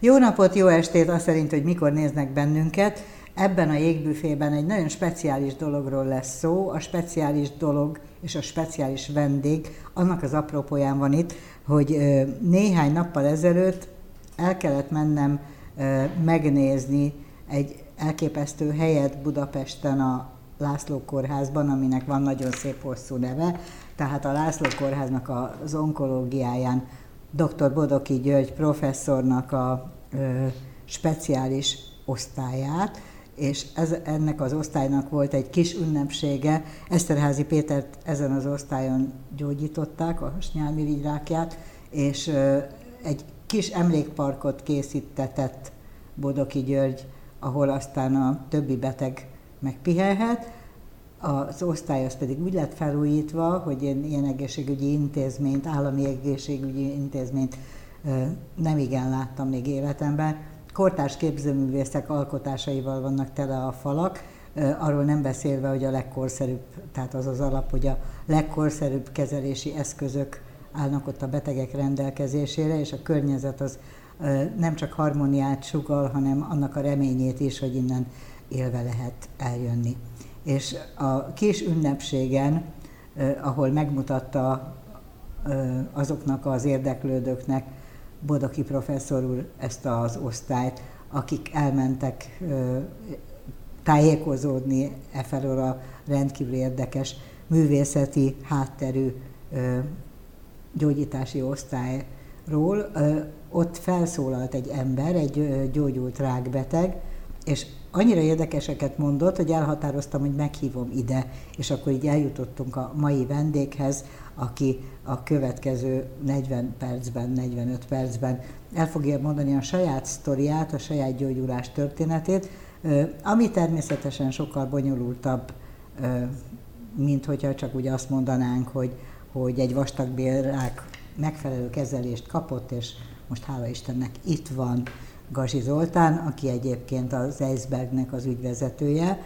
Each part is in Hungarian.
Jó napot, jó estét, azt szerint, hogy mikor néznek bennünket. Ebben a jégbüfében egy nagyon speciális dologról lesz szó. A speciális dolog és a speciális vendég annak az apropóján van itt, hogy néhány nappal ezelőtt el kellett mennem megnézni egy elképesztő helyet Budapesten a László Kórházban, aminek van nagyon szép hosszú neve. Tehát a László Kórháznak az onkológiáján dr. Bodoki György professzornak a speciális osztályát, és ez, ennek az osztálynak volt egy kis ünnepsége. Eszterházi Pétert ezen az osztályon gyógyították, a rákját, és egy kis emlékparkot készítetett Bodoki György, ahol aztán a többi beteg megpihelhet. Az osztály az pedig úgy lett felújítva, hogy én ilyen egészségügyi intézményt, állami egészségügyi intézményt nem igen láttam még életemben. Kortárs képzőművészek alkotásaival vannak tele a falak, arról nem beszélve, hogy a legkorszerűbb, tehát az az alap, hogy a legkorszerűbb kezelési eszközök állnak ott a betegek rendelkezésére, és a környezet az nem csak harmóniát sugal, hanem annak a reményét is, hogy innen élve lehet eljönni. És a kis ünnepségen, ahol megmutatta azoknak az érdeklődőknek, Bodoki professzor úr ezt az osztályt, akik elmentek tájékozódni e felől a rendkívül érdekes művészeti hátterű gyógyítási osztályról. Ott felszólalt egy ember, egy gyógyult rákbeteg, és annyira érdekeseket mondott, hogy elhatároztam, hogy meghívom ide, és akkor így eljutottunk a mai vendéghez, aki a következő 40 percben, 45 percben el fogja mondani a saját sztoriát, a saját gyógyulás történetét, ami természetesen sokkal bonyolultabb, mint hogyha csak úgy azt mondanánk, hogy, hogy egy vastagbélrák megfelelő kezelést kapott, és most hála Istennek itt van, Gazi Zoltán, aki egyébként az Eisbergnek az ügyvezetője,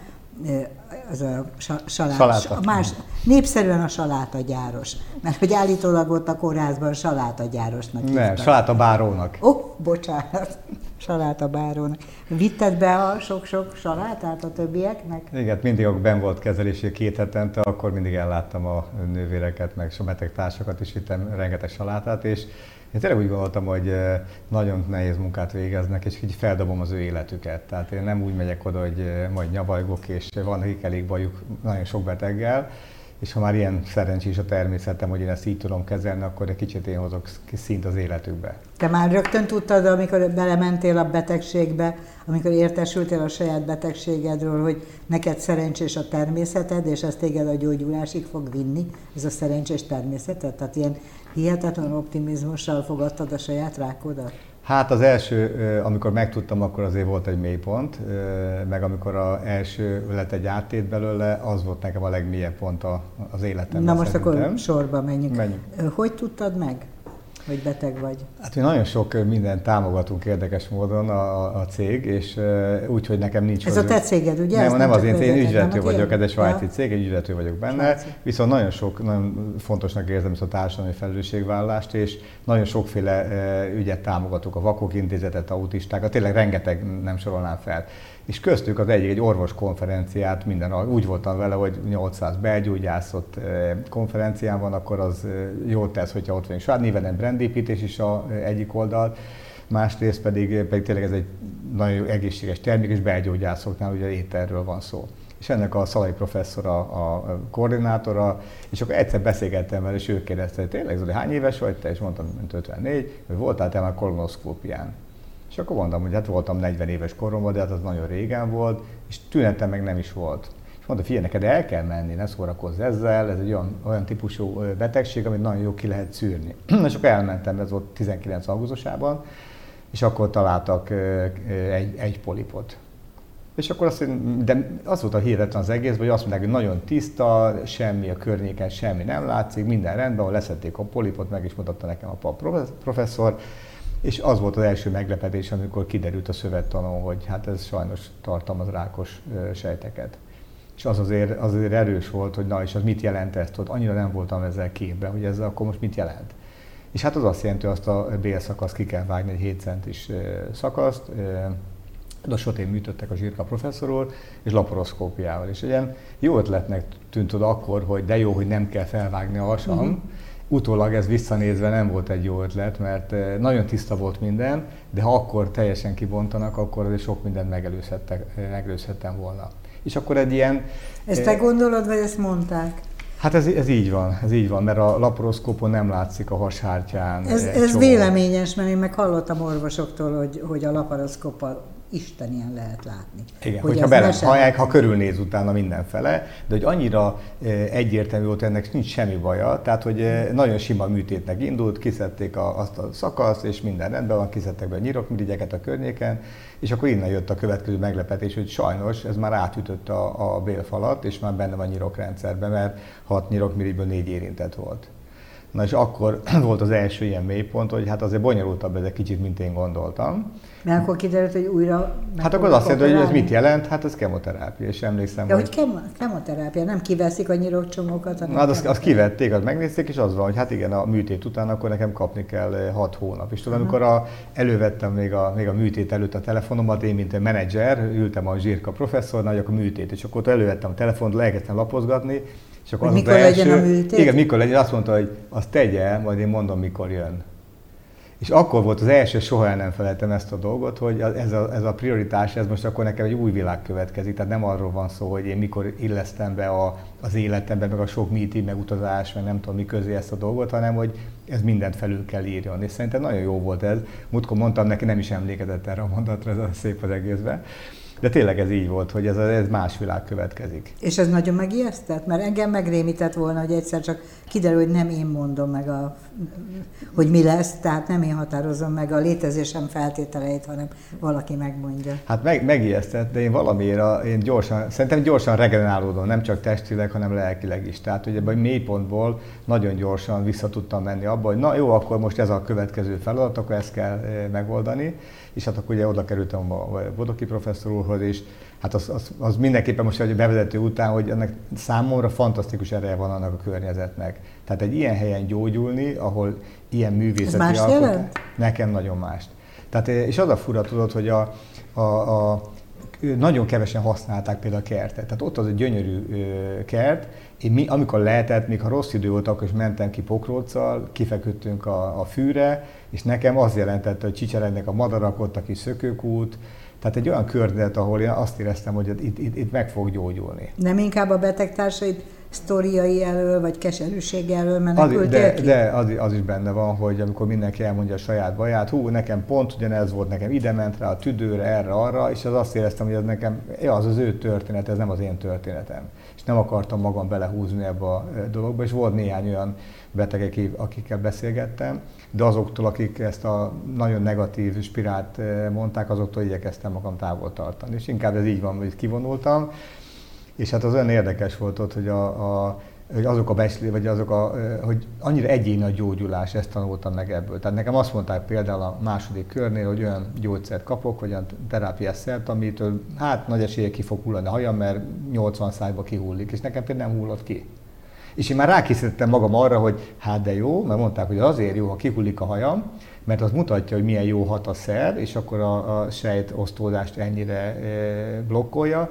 az a salát, saláta. A más, népszerűen a salátagyáros, mert hogy állítólag ott a kórházban salátagyárosnak Nem, salátabárónak. Ó, oh, bocsánat, salátabárónak. Vitted be a sok-sok salátát a többieknek? Igen, mindig akkor ben volt kezelési két hetente, akkor mindig elláttam a nővéreket, meg beteg társakat is vittem rengeteg salátát, és én tényleg úgy gondoltam, hogy nagyon nehéz munkát végeznek, és így feldobom az ő életüket. Tehát én nem úgy megyek oda, hogy majd nyavajgok, és van nekik elég bajuk nagyon sok beteggel, és ha már ilyen szerencsés a természetem, hogy én ezt így tudom kezelni, akkor egy kicsit én hozok szint az életükbe. Te már rögtön tudtad, amikor belementél a betegségbe, amikor értesültél a saját betegségedről, hogy neked szerencsés a természeted, és ez téged a gyógyulásig fog vinni, ez a szerencsés természeted? Tehát ilyen hihetetlen optimizmussal fogadtad a saját rákodat? Hát az első, amikor megtudtam, akkor azért volt egy mélypont, meg amikor az első lett egy átét belőle, az volt nekem a legmélyebb pont az életemben. Na most szerintem. akkor sorba menjünk. menjünk. Hogy tudtad meg? Hogy beteg vagy? Hát mi nagyon sok mindent támogatunk érdekes módon a, a cég, és úgy, hogy nekem nincs... Ez hozzá... a te céged, ugye? Nem, nem az én, én ügyvezető vagyok, ez egy svájci ja. cég, egy ügyvezető vagyok benne, svájci. viszont nagyon sok, nagyon fontosnak érzem ezt a társadalmi felelősségvállalást, és nagyon sokféle ügyet támogatok, a vakok intézetet, autistákat, tényleg rengeteg nem sorolnám fel és köztük az egyik egy orvos konferenciát, minden, úgy voltam vele, hogy 800 belgyógyászott konferencián van, akkor az jól tesz, hogyha ott egy saját néven brandépítés is a egyik oldal, másrészt pedig, pedig tényleg ez egy nagyon egészséges termék, és belgyógyászoknál ugye ételről van szó. És ennek a Szalai professzor a, a koordinátora, és akkor egyszer beszélgettem vele, és ő kérdezte, hogy tényleg Zoli, hány éves vagy te? És mondtam, mint 54, hogy voltál te már kolonoszkópián. És akkor mondtam, hogy hát voltam 40 éves koromban, de hát az nagyon régen volt, és tünetem meg nem is volt. És mondta, figyelj, neked el kell menni, ne szórakozz ezzel, ez egy olyan, olyan típusú betegség, amit nagyon jó ki lehet szűrni. és akkor elmentem, ez volt 19 augusztusában, és akkor találtak egy, egy polipot. És akkor azt, de az volt a hihetetlen az egész, hogy azt mondták, hogy nagyon tiszta, semmi a környéken, semmi nem látszik, minden rendben, ahol leszették a polipot, meg is mutatta nekem a professzor, és az volt az első meglepetés, amikor kiderült a szövettanon, hogy hát ez sajnos tartalmaz rákos sejteket. És az azért, az azért erős volt, hogy na és az mit jelent ezt, hogy annyira nem voltam ezzel képben, hogy ez akkor most mit jelent. és hát az azt jelenti, hogy azt a bélszakaszt ki kell vágni, egy 7 centis szakaszt, de sotén műtöttek a zsírka professzorról, és laparoszkópiával. És ilyen jó ötletnek tűnt oda akkor, hogy de jó, hogy nem kell felvágni a hasam. Uh-huh. Utólag ez visszanézve nem volt egy jó ötlet, mert nagyon tiszta volt minden, de ha akkor teljesen kibontanak, akkor azért sok mindent megelőzhettem volna. És akkor egy ilyen... Ezt te gondolod, vagy ezt mondták? Hát ez, ez így van, ez így van, mert a laparoszkópon nem látszik a hashártyán. Ez, ez véleményes, mert én meg hallottam orvosoktól, hogy, hogy a laparoszkóppal Isten ilyen lehet látni. Igen, hogy hogyha bele hallják, ha körülnéz utána mindenfele, de hogy annyira egyértelmű volt, ennek nincs semmi baja, tehát hogy nagyon sima műtétnek indult, kiszedték a, azt a szakaszt, és minden rendben van, kiszedtek be a nyirokmirigyeket a környéken, és akkor innen jött a következő meglepetés, hogy sajnos ez már átütött a, a bélfalat, és már benne van nyirokrendszerben, mert hat nyirokmirigyből négy érintett volt. Na és akkor volt az első ilyen mélypont, hogy hát azért bonyolultabb ez egy kicsit, mint én gondoltam. Mert akkor kiderült, hogy újra... Hát akkor azt jelenti, hogy ez mit jelent? Hát ez kemoterápia, és emlékszem, ja, hogy... hogy kemoterápia, nem kiveszik a nyirokcsomókat? Na, hát azt, azt kivették, azt megnézték, és az van, hogy hát igen, a műtét után akkor nekem kapni kell 6 eh, hónap. És tudom, amikor a, elővettem még a, még a műtét előtt a telefonomat, én mint a menedzser, ültem a zsírka professzornál, hogy akkor műtét, és akkor ott elővettem a telefont, elkezdtem lapozgatni, és akkor mikor az legyen első, a műtét? Igen, mikor legyen, azt mondta, hogy azt tegye, majd én mondom, mikor jön. És akkor volt az első, soha el nem felejtem ezt a dolgot, hogy ez a, ez a prioritás, ez most akkor nekem egy új világ következik. Tehát nem arról van szó, hogy én mikor illesztem be a, az életembe, meg a sok meeting, meg utazás, meg nem tudom mi közé ezt a dolgot, hanem hogy ez mindent felül kell írjon. És szerintem nagyon jó volt ez. Múltkor mondtam neki, nem is emlékezett erre a mondatra, ez a szép az egészben. De tényleg ez így volt, hogy ez, ez más világ következik. És ez nagyon megijesztett? Mert engem megrémített volna, hogy egyszer csak kiderül, hogy nem én mondom meg, a, hogy mi lesz, tehát nem én határozom meg a létezésem feltételeit, hanem valaki megmondja. Hát meg, megijesztett, de én valamiért, én gyorsan, szerintem gyorsan regenerálódom, nem csak testileg, hanem lelkileg is. Tehát ugye a mélypontból nagyon gyorsan vissza tudtam menni abba, hogy na jó, akkor most ez a következő feladat, akkor ezt kell eh, megoldani és hát akkor ugye oda kerültem a Bodoki professzor úrhoz, és hát az, az, az mindenképpen most egy bevezető után, hogy ennek számomra fantasztikus ereje van annak a környezetnek. Tehát egy ilyen helyen gyógyulni, ahol ilyen művészeti alkot, nekem nagyon más. Tehát, és az a fura tudod, hogy a, a, a nagyon kevesen használták például a kertet. Tehát ott az egy gyönyörű kert, én mi, amikor lehetett, még ha rossz idő volt, akkor is mentem ki pokróccal, kifeküdtünk a, a fűre, és nekem az jelentette, hogy csicserednek a madarak, ott a kis szökőkút, tehát egy olyan környezet, ahol én azt éreztem, hogy itt, itt, itt meg fog gyógyulni. Nem inkább a betegtársaid sztoriai elől, vagy keserűség elől menekültél az, de, de az, az, is benne van, hogy amikor mindenki elmondja a saját baját, hú, nekem pont ugyanez volt, nekem ide ment rá a tüdőre, erre, arra, és az azt éreztem, hogy ez nekem, ja, az az ő történet, ez nem az én történetem. És nem akartam magam belehúzni ebbe a dologba, és volt néhány olyan betegek, akikkel beszélgettem, de azoktól, akik ezt a nagyon negatív spirált mondták, azoktól igyekeztem magam távol tartani. És inkább ez így van, hogy kivonultam, és hát az olyan érdekes volt ott, hogy, a, a, hogy azok a beszélé, vagy azok a, hogy annyira egyéni a gyógyulás, ezt tanultam meg ebből. Tehát nekem azt mondták például a második körnél, hogy olyan gyógyszert kapok, vagy olyan terápiás szert, amitől hát nagy esélye ki fog hullani a hajam, mert 80 szájba kihullik, és nekem például nem hullott ki. És én már rákészítettem magam arra, hogy hát de jó, mert mondták, hogy azért jó, ha kihullik a hajam, mert az mutatja, hogy milyen jó hat a szer, és akkor a, a sejt osztódást ennyire e, blokkolja,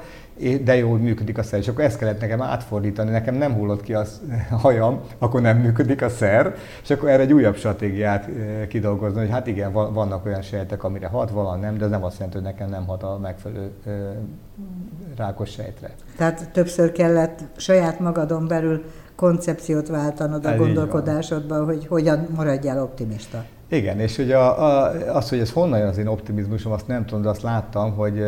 de jó, hogy működik a szer. És akkor ezt kellett nekem átfordítani, nekem nem hullott ki a hajam, akkor nem működik a szer, és akkor erre egy újabb stratégiát e, kidolgozni, hogy hát igen, vannak olyan sejtek, amire hat, valan nem, de ez nem azt jelenti, hogy nekem nem hat a megfelelő e, rákos sejtre. Tehát többször kellett saját magadon belül koncepciót váltanod a gondolkodásodban, hogy hogyan maradjál optimista. Igen, és ugye a, a, az, hogy ez honnan jön az én optimizmusom, azt nem tudom, de azt láttam, hogy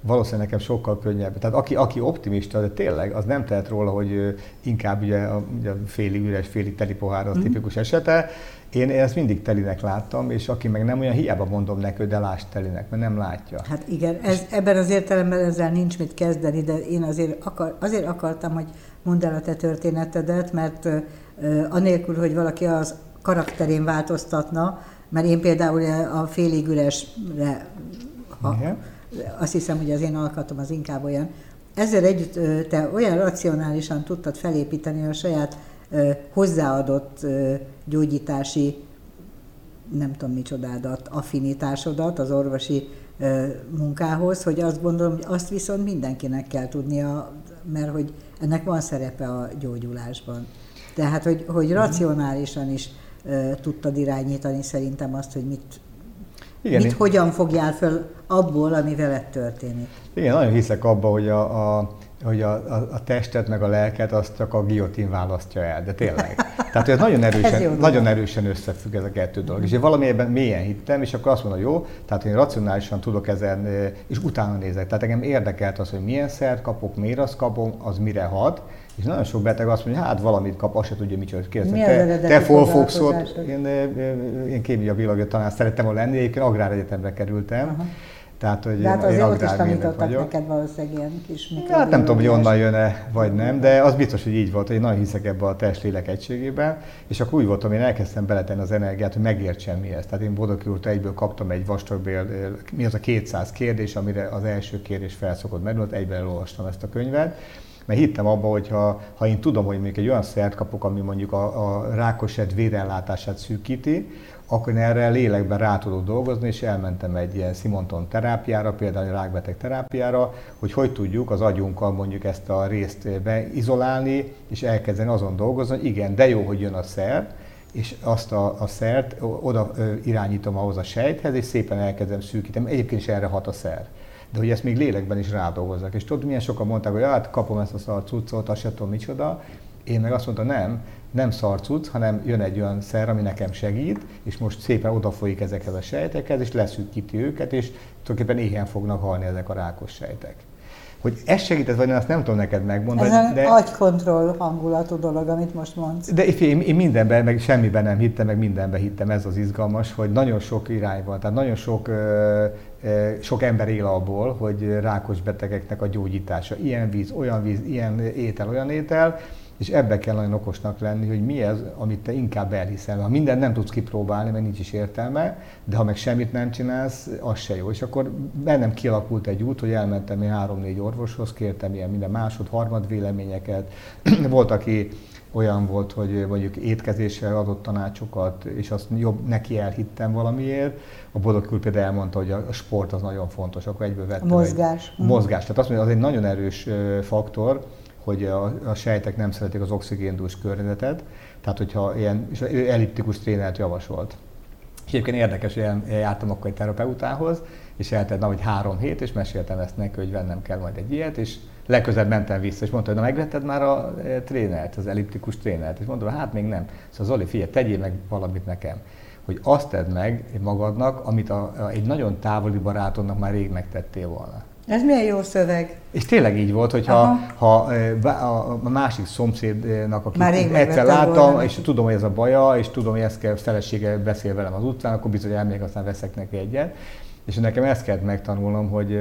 valószínűleg nekem sokkal könnyebb. Tehát aki, aki optimista, de tényleg, az nem tehet róla, hogy inkább ugye, a, ugye félig üres, félig teli pohár az mm. tipikus esete. Én, én ezt mindig telinek láttam, és aki meg nem olyan, hiába mondom neki, de lásd telinek, mert nem látja. Hát igen, ez, ebben az értelemben ezzel nincs mit kezdeni, de én azért, akar, azért akartam, hogy mondd el a te történetedet, mert anélkül, hogy valaki az karakterén változtatna, mert én például a félig üresre, ha, azt hiszem, hogy az én alkatom az inkább olyan. Ezzel együtt te olyan racionálisan tudtad felépíteni a saját hozzáadott gyógyítási nem tudom micsodádat, affinitásodat az orvosi munkához, hogy azt gondolom, hogy azt viszont mindenkinek kell tudnia, mert hogy ennek van szerepe a gyógyulásban. Tehát, hogy, hogy racionálisan is tudtad irányítani szerintem azt, hogy mit, Igen, mit én... hogyan fogjál föl abból, ami veled történik. Igen, nagyon hiszek abba, hogy a, a hogy a, a, a testet meg a lelket azt csak a giotin választja el, de tényleg. Tehát ez nagyon erősen, ez nagyon erősen összefügg ez a kettő dolog. És én valamiben mélyen hittem, és akkor azt mondom, jó, tehát én racionálisan tudok ezen, és utána nézek. Tehát engem érdekelt az, hogy milyen szert kapok, miért azt kapom, az mire hat, és nagyon sok beteg azt mondja, hát valamit kap, azt se tudja, micsoda. Kérdezem, te, te folfoxot, én, én kémia biológia tanár szerettem volna lenni, egyébként agráregyetemre kerültem, Aha tehát, hogy de hát azért ott is tanítottak vagyok. neked valószínűleg ilyen kis Hát nem tudom, hogy onnan jön-e, vagy nem, de az biztos, hogy így volt, hogy én nagyon hiszek ebbe a test-lélek egységében, és akkor úgy voltam, én elkezdtem beletenni az energiát, hogy megértsem mi ez. Tehát én Bodoki úrtól egyből kaptam egy vastagbél, mi az a 200 kérdés, amire az első kérdés felszokott merülni, egyben elolvastam ezt a könyvet, mert hittem abba, hogy ha, ha én tudom, hogy mondjuk egy olyan szert kapok, ami mondjuk a, a rákosed vérellátását szűkíti, akkor én erre lélekben rá tudok dolgozni, és elmentem egy ilyen Simonton terápiára, például egy rákbeteg terápiára, hogy hogy tudjuk az agyunkkal mondjuk ezt a részt beizolálni, és elkezdeni azon dolgozni, hogy igen, de jó, hogy jön a szer, és azt a, a szert oda irányítom ahhoz a sejthez, és szépen elkezdem szűkíteni. Egyébként is erre hat a szer. De hogy ezt még lélekben is rádolgozzak. És tudod, milyen sokan mondták, hogy hát kapom ezt a szar cuccot, azt se tudom micsoda. Én meg azt mondtam, nem, nem szarcuc, hanem jön egy olyan szer, ami nekem segít, és most szépen odafolyik ezekhez a sejtekhez, és leszűkíti őket, és tulajdonképpen éhen fognak halni ezek a rákos sejtek. Hogy ez segített, vagy nem, azt nem tudom neked megmondani. Ez de... agykontroll hangulatú dolog, amit most mondsz. De én, én mindenben, meg semmiben nem hittem, meg mindenben hittem, ez az izgalmas, hogy nagyon sok irány van, tehát nagyon sok, sok ember él abból, hogy rákos betegeknek a gyógyítása. Ilyen víz, olyan víz, ilyen étel, olyan étel, és ebbe kell nagyon okosnak lenni, hogy mi ez, amit te inkább elhiszel. Ha mindent nem tudsz kipróbálni, mert nincs is értelme, de ha meg semmit nem csinálsz, az se jó. És akkor bennem kialakult egy út, hogy elmentem én három-négy orvoshoz, kértem ilyen minden másod, harmad véleményeket. volt, aki olyan volt, hogy mondjuk étkezéssel adott tanácsokat, és azt jobb neki elhittem valamiért. A Bodog például elmondta, hogy a sport az nagyon fontos, akkor egyből vettem. A mozgás. Egy, mozgás. Tehát azt mondja, az egy nagyon erős faktor, hogy a, a sejtek nem szeretik az oxigéndús környezetet, tehát hogyha ilyen és elliptikus trénert javasolt. És egyébként érdekes, hogy jártam akkor egy terapeutához, és eltelt hogy három hét, és meséltem ezt neki, hogy vennem kell majd egy ilyet, és legközelebb mentem vissza, és mondta, hogy na megvetted már a e, trénert, az elliptikus trénert, és mondtam, hát még nem. Szóval Zoli, figyelj, tegyél meg valamit nekem, hogy azt tedd meg magadnak, amit a, a, egy nagyon távoli barátomnak már rég megtettél volna. Ez milyen jó szöveg. És tényleg így volt, hogy ha, ha a másik szomszédnak, akit egyszer láttam, volna. és tudom, hogy ez a baja, és tudom, hogy ezt kell, felesége beszél velem az utcán, akkor bizony elmegyek, aztán veszek neki egyet. És nekem ezt kellett megtanulnom, hogy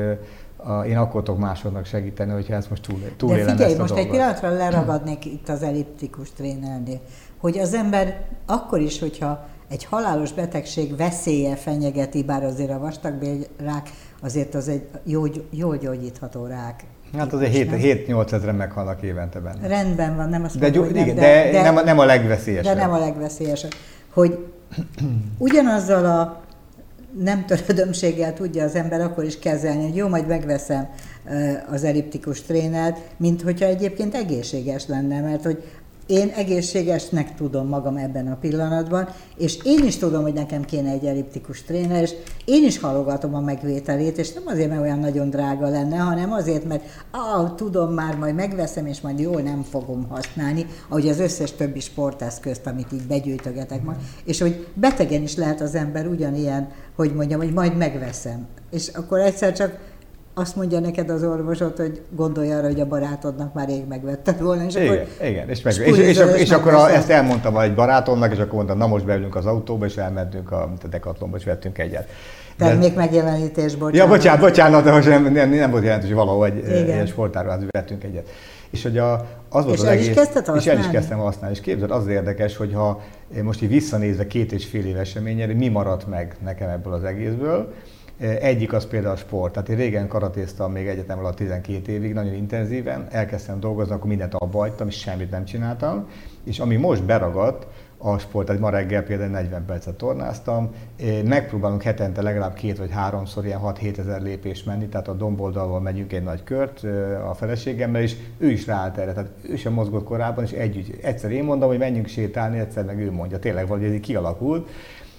a, én akkor tudok másodnak segíteni, hogyha ezt most túl, túlélem De figyelj, ezt a most dolgot. egy pillanatra leragadnék itt az elliptikus trénernél, hogy az ember akkor is, hogyha egy halálos betegség veszélye fenyegeti, bár azért a vastagbélrák azért az egy jó, jól gyógyítható rák. Hát azért 7-8 ezeren meghalnak évente benne. Rendben van, nem azt de, mondom, igen, nem, de, de, nem, a, nem a legveszélyesebb. De nem a legveszélyesebb. Hogy ugyanazzal a nem törödömséggel tudja az ember akkor is kezelni, hogy jó, majd megveszem az elliptikus trénert, mint hogyha egyébként egészséges lenne, mert hogy én egészségesnek tudom magam ebben a pillanatban, és én is tudom, hogy nekem kéne egy elliptikus tréner, és én is halogatom a megvételét, és nem azért, mert olyan nagyon drága lenne, hanem azért, mert ah, tudom már, majd megveszem, és majd jól nem fogom használni, ahogy az összes többi sporteszközt, amit így begyűjtögetek majd, és hogy betegen is lehet az ember ugyanilyen, hogy mondjam, hogy majd megveszem. És akkor egyszer csak azt mondja neked az orvosod, hogy gondolj arra, hogy a barátodnak már rég megvetted volna. És igen, akkor igen, és, meg, és, és, és, és akkor a, ezt elmondtam egy barátomnak, és akkor mondtam, na most beülünk az autóba, és elmentünk a, a Decathlonba, és vettünk egyet. Termék megjelenítés, bocsánat. Ja, bocsánat, bocsánat, de most nem, nem, nem volt jelentős, hogy valahol egy ilyen sportáruházba vettünk egyet. És hogy a, az volt és az egész, és el is kezdtem használni. És képzeld, az érdekes, hogy ha most így visszanézve két és fél év eseményre, mi maradt meg nekem ebből az egészből, egyik az például a sport. Tehát én régen karatéztam még egyetem alatt 12 évig, nagyon intenzíven, elkezdtem dolgozni, akkor mindent abba hagytam, és semmit nem csináltam. És ami most beragadt, a sport. Tehát ma reggel például 40 percet tornáztam. Megpróbálunk hetente legalább két vagy háromszor ilyen 6-7 ezer lépés menni, tehát a domboldalval megyünk egy nagy kört a feleségemmel, és ő is ráállt erre. Tehát ő sem mozgott korábban, és együtt. Egyszer én mondom, hogy menjünk sétálni, egyszer meg ő mondja. Tényleg valahogy ez kialakult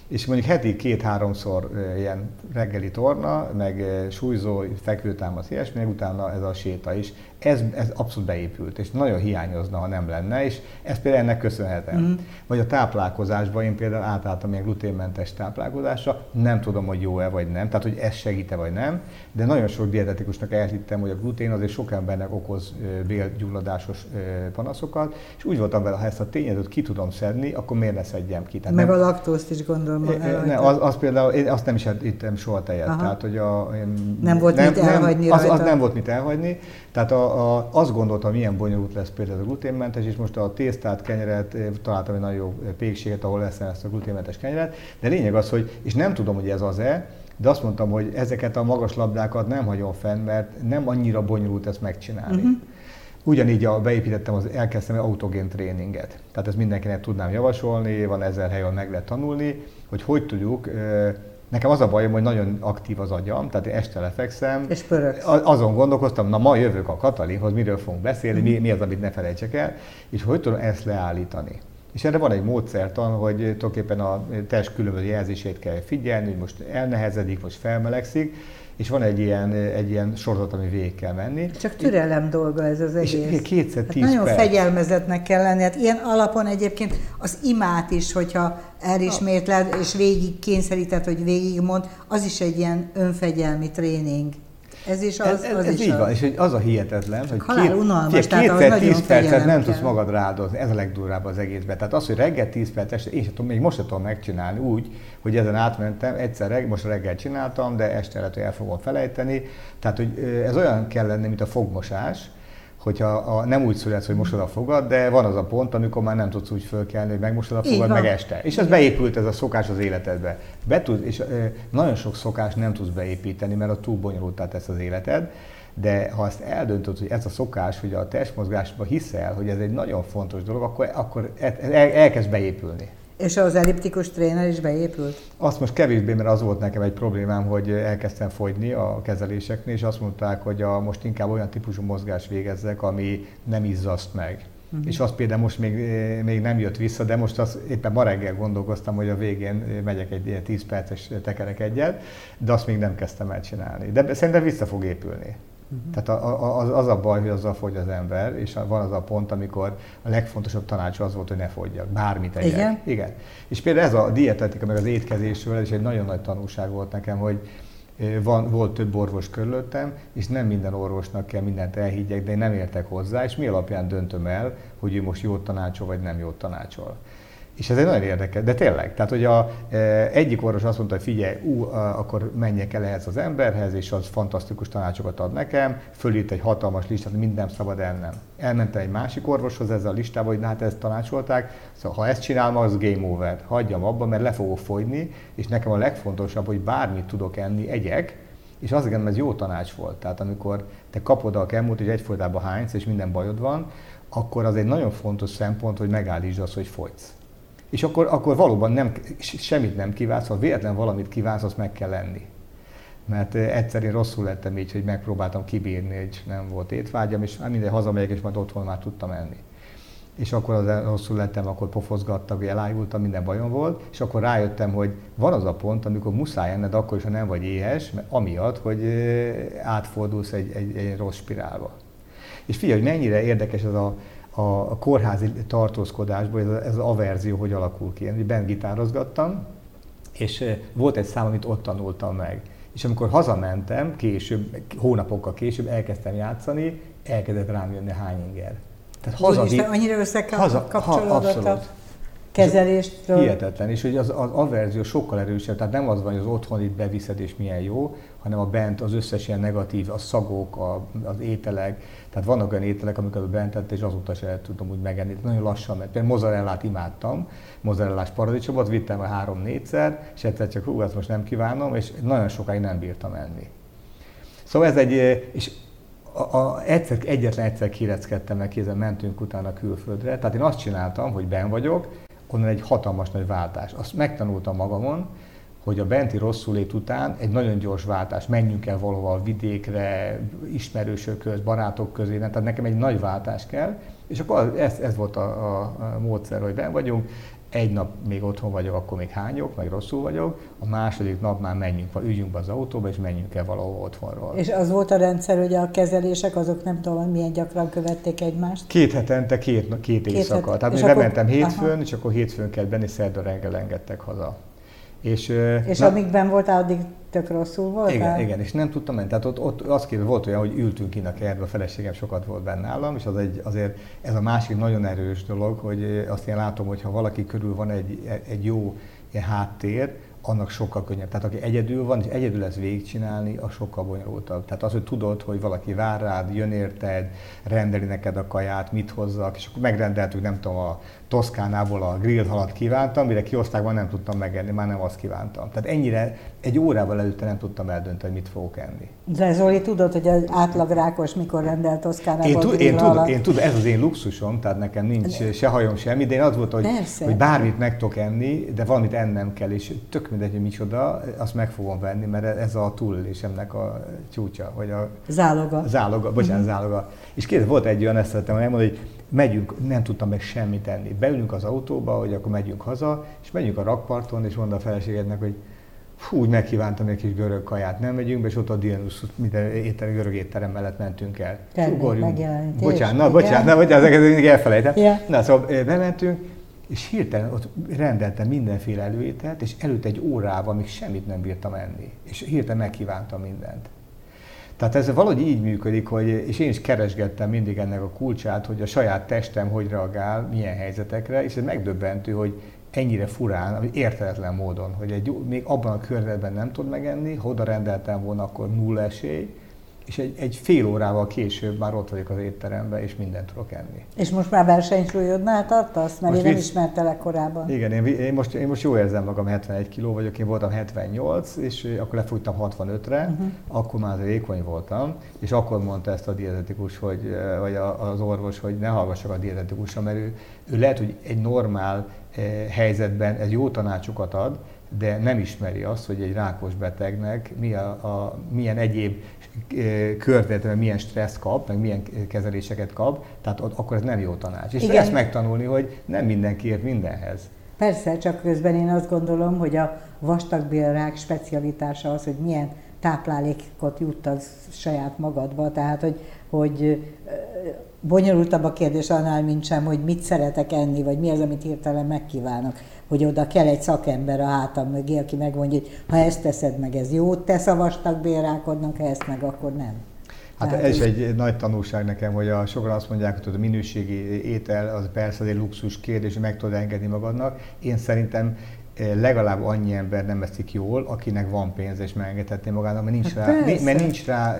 és mondjuk heti két-háromszor ilyen reggeli torna, meg súlyzó, fekvőtámasz, ilyesmi, utána ez a séta is ez, ez abszolút beépült, és nagyon hiányozna, ha nem lenne, és ez például ennek köszönhetem. Mm. Vagy a táplálkozásban, én például átálltam ilyen gluténmentes táplálkozásra, nem tudom, hogy jó-e vagy nem, tehát hogy ez segíte vagy nem, de nagyon sok dietetikusnak elhittem, hogy a glutén azért sok embernek okoz bélgyulladásos panaszokat, és úgy voltam vele, ha ezt a tényezőt ki tudom szedni, akkor miért ne szedjem ki? Tehát Meg nem, a laktózt is gondolom. Ne, az, az, például, én azt nem is ittem soha tejet, tehát hogy a... Én, nem volt nem, mit elhagyni nem, az, az nem volt mit elhagyni, tehát a, a, azt gondoltam, milyen bonyolult lesz például a gluténmentes, és most a tésztát, kenyeret, eh, találtam egy nagyon jó pékséget, ahol lesz ezt a gluténmentes kenyeret, de lényeg az, hogy, és nem tudom, hogy ez az-e, de azt mondtam, hogy ezeket a magas labdákat nem hagyom fenn, mert nem annyira bonyolult ezt megcsinálni. Uh-huh. Ugyanígy a, beépítettem, az, elkezdtem egy autogén tréninget. Tehát ezt mindenkinek tudnám javasolni, van ezer hely, ahol meg lehet tanulni, hogy hogy tudjuk eh, Nekem az a bajom, hogy nagyon aktív az agyam, tehát este lefekszem. És pöröksz. Azon gondolkoztam, na ma jövök a Katalinhoz, miről fogunk beszélni, mi, mi az, amit ne felejtsek el, és hogy tudom ezt leállítani. És erre van egy módszertan, hogy tulajdonképpen a test különböző jelzését kell figyelni, hogy most elnehezedik, most felmelegszik, és van egy ilyen, egy ilyen sorozat, ami végig kell menni. Csak türelem dolga ez az egész. És kétszer hát tíz Nagyon perc. fegyelmezetnek kell lenni. Hát ilyen alapon egyébként az imát is, hogyha elismétled, és végig kényszeríted, hogy végigmond, az is egy ilyen önfegyelmi tréning. Ez is az, ez, ez, az ez is így a... van, és hogy az a hihetetlen, hogy két, unalmas, két, kétszer tíz percet nem tudsz magad rádozni, ez a legdurvább az egészben. Tehát az, hogy reggel tíz perc este, én tudom, még most sem tudom megcsinálni úgy, hogy ezen átmentem, egyszer reggel, most reggel csináltam, de este lehet, hogy el fogom felejteni. Tehát, hogy ez olyan kell lenni, mint a fogmosás, hogyha a, nem úgy születsz, hogy mosod a fogad, de van az a pont, amikor már nem tudsz úgy fölkelni, hogy megmosod a fogad, meg este. És ez beépült ez a szokás az életedbe. Be tud, és e, nagyon sok szokás nem tudsz beépíteni, mert a túl bonyolultá tesz az életed. De ha ezt eldöntöd, hogy ez a szokás, hogy a testmozgásba hiszel, hogy ez egy nagyon fontos dolog, akkor, akkor el, elkezd beépülni. És az elliptikus tréner is beépült? Azt most kevésbé, mert az volt nekem egy problémám, hogy elkezdtem fogyni a kezeléseknél, és azt mondták, hogy a, most inkább olyan típusú mozgás végezzek, ami nem izzaszt meg. Uh-huh. És az például most még, még nem jött vissza, de most az, éppen ma reggel gondolkoztam, hogy a végén megyek egy ilyen 10 perces tekerek egyet, de azt még nem kezdtem el csinálni. De szerintem vissza fog épülni. Uh-huh. Tehát a, a, az, az a baj, hogy azzal fogy az ember, és van az a pont, amikor a legfontosabb tanács az volt, hogy ne fogyjak, bármit egyek. Igen? Igen. És például ez a dietetika, meg az étkezésről, ez is egy nagyon nagy tanulság volt nekem, hogy van, volt több orvos körülöttem, és nem minden orvosnak kell mindent elhiggyek, de én nem értek hozzá, és mi alapján döntöm el, hogy ő most jót tanácsol, vagy nem jót tanácsol. És ez egy nagyon érdekes, de tényleg, tehát hogy a, e, egyik orvos azt mondta, hogy figyelj, ú, akkor menjek el ehhez az emberhez, és az fantasztikus tanácsokat ad nekem, fölírt egy hatalmas listát, minden szabad ennem. Elmentem egy másik orvoshoz ezzel a listával, hogy hát ezt tanácsolták, szóval ha ezt csinálom, az game over. Hagyjam abba, mert le fogok fogyni, és nekem a legfontosabb, hogy bármit tudok enni, egyek, és azt gondolom, ez jó tanács volt. Tehát amikor te kapod a kemót, és egyfolytában hánysz, és minden bajod van, akkor az egy nagyon fontos szempont, hogy megállítsd azt, hogy fogysz. És akkor, akkor valóban nem, semmit nem kívánsz, ha véletlen valamit kívánsz, azt meg kell lenni. Mert egyszer én rosszul lettem így, hogy megpróbáltam kibírni, hogy nem volt étvágyam, és hát minden hazamegyek, és majd otthon már tudtam enni. És akkor az rosszul lettem, akkor pofozgattak, elájultam, minden bajom volt, és akkor rájöttem, hogy van az a pont, amikor muszáj enned akkor is, ha nem vagy éhes, mert amiatt, hogy átfordulsz egy, egy, egy rossz spirálba. És figyelj, hogy mennyire érdekes ez a, a, kórházi tartózkodásból, ez, ez az averzió hogy alakul ki. Én bent gitározgattam, és volt egy szám, amit ott tanultam meg. És amikor hazamentem, később, hónapokkal később elkezdtem játszani, elkezdett rám jönni hány inger. Tehát haza, Úristen, annyira összekapcsolódott ha, a kezeléstől. Hihetetlen, és hogy az, az averzió sokkal erősebb, tehát nem az van, hogy az otthon itt beviszed és milyen jó, hanem a bent az összes ilyen negatív, a szagok, a, az ételek, tehát vannak olyan ételek, amiket bent tett, és azóta se tudom úgy megenni. Nagyon lassan, mert például mozzarellát imádtam, mozzarellás paradicsomot, vittem el három-négyszer, és egyszer csak hú, ezt most nem kívánom, és nagyon sokáig nem bírtam enni. Szóval ez egy, és a, a, egyszer, egyetlen egyszer kéreckedtem meg, kézen mentünk utána külföldre. Tehát én azt csináltam, hogy ben vagyok, onnan egy hatalmas nagy váltás. Azt megtanultam magamon, hogy a benti rosszulét után egy nagyon gyors váltás, menjünk el valahova a vidékre, ismerősök köz, barátok közé, tehát nekem egy nagy váltás kell, és akkor ez, ez volt a, a, a módszer, hogy ben vagyunk, egy nap még otthon vagyok, akkor még hányok, meg rosszul vagyok, a második nap már menjünk, üljünk be az autóba, és menjünk el valahol otthonról. És az volt a rendszer, hogy a kezelések azok nem tudom, milyen gyakran követték egymást? Két hetente, két, két, két éjszaka. Het... Tehát és akkor... bementem hétfőn, aha. és akkor hétfőn kellett benni, szerda reggel engedtek haza. És, és na, amíg ben voltál, addig tök rosszul voltál? Igen, igen, és nem tudtam menni. Tehát ott, ott az képzel, volt olyan, hogy ültünk ki a kertbe, a feleségem sokat volt benne állam, és az egy, azért ez a másik nagyon erős dolog, hogy azt én látom, hogy ha valaki körül van egy, egy jó ilyen háttér, annak sokkal könnyebb. Tehát aki egyedül van, és egyedül ezt végigcsinálni, az sokkal bonyolultabb. Tehát az, hogy tudod, hogy valaki vár rád, jön érted, rendeli neked a kaját, mit hozzak, és akkor megrendeltük, nem tudom, a Toszkánából a grill halat kívántam, mire kioszták, már nem tudtam megenni, már nem azt kívántam. Tehát ennyire egy órával előtte nem tudtam eldönteni, hogy mit fogok enni. De Zoli, tudod, hogy az átlag rákos mikor rendelt Toszkánából én, tud, én, tudom, én tudom, ez az én luxusom, tehát nekem nincs de, se hajom semmi, de én az volt, hogy, hogy bármit meg tudok enni, de valamit ennem kell, és tök mindegy, hogy micsoda, azt meg fogom venni, mert ez a túlélésemnek a csúcsa, vagy a záloga. Záloga, bocsánat, uh-huh. záloga. És kérdez, volt egy olyan, ezt szeretem elmondani, hogy megyünk, nem tudtam meg semmit tenni. Beülünk az autóba, hogy akkor megyünk haza, és megyünk a rakparton, és mondta a feleségednek, hogy fú, úgy megkívántam egy kis görög kaját, nem megyünk be, és ott a Dianus, minden étterem, görög étterem mellett mentünk el. Ugorjunk. Bocsánat, na, bocsánat, na, bocsánat, ezeket mindig elfelejtem. Yeah. Na, szóval bementünk, és hirtelen ott rendeltem mindenféle előételt, és előtt egy órával még semmit nem bírtam enni. És hirtelen megkívántam mindent. Tehát ez valahogy így működik, hogy, és én is keresgettem mindig ennek a kulcsát, hogy a saját testem hogy reagál, milyen helyzetekre, és ez megdöbbentő, hogy ennyire furán, érteletlen módon, hogy egy, még abban a környezetben nem tud megenni, ha oda rendeltem volna, akkor nulla esély, és egy, egy fél órával később már ott vagyok az étteremben, és mindent tudok enni. És most már versenysúlyodnál tartasz? Mert most én nem ismertelek korábban. Igen, én, én, most, én most jól érzem magam, 71 kiló vagyok, én voltam 78, és akkor lefuttam 65-re, uh-huh. Mhm. akkor már vékony voltam, és akkor mondta ezt a dietetikus, hogy, vagy az orvos, hogy ne hallgassak a dietetikusra, mert ő, ő lehet, hogy egy normál eh, helyzetben ez jó tanácsokat ad, de nem ismeri azt, hogy egy rákos betegnek mi a, a, milyen egyéb környezetben milyen stressz kap, meg milyen kezeléseket kap, tehát akkor ez nem jó tanács. És Igen. ezt megtanulni, hogy nem mindenki ért mindenhez. Persze, csak közben én azt gondolom, hogy a vastagbélrák specialitása az, hogy milyen táplálékot juttasz saját magadba, tehát hogy, hogy bonyolultabb a kérdés annál, mint sem, hogy mit szeretek enni, vagy mi az, amit hirtelen megkívánok. Hogy oda kell egy szakember a hátam mögé, aki megmondja, hogy ha ezt teszed meg, ez jót tesz a vastagbélrákodnak, ha ezt meg, akkor nem. Hát Tehát ez is egy nagy tanulság nekem, hogy a, sokan azt mondják, hogy a minőségi étel az persze egy luxus kérdés, hogy meg tudod engedni magadnak. Én szerintem legalább annyi ember nem veszik jól, akinek van pénze és megengedhetné magának, mert nincs, hát rá, mert nincs rá,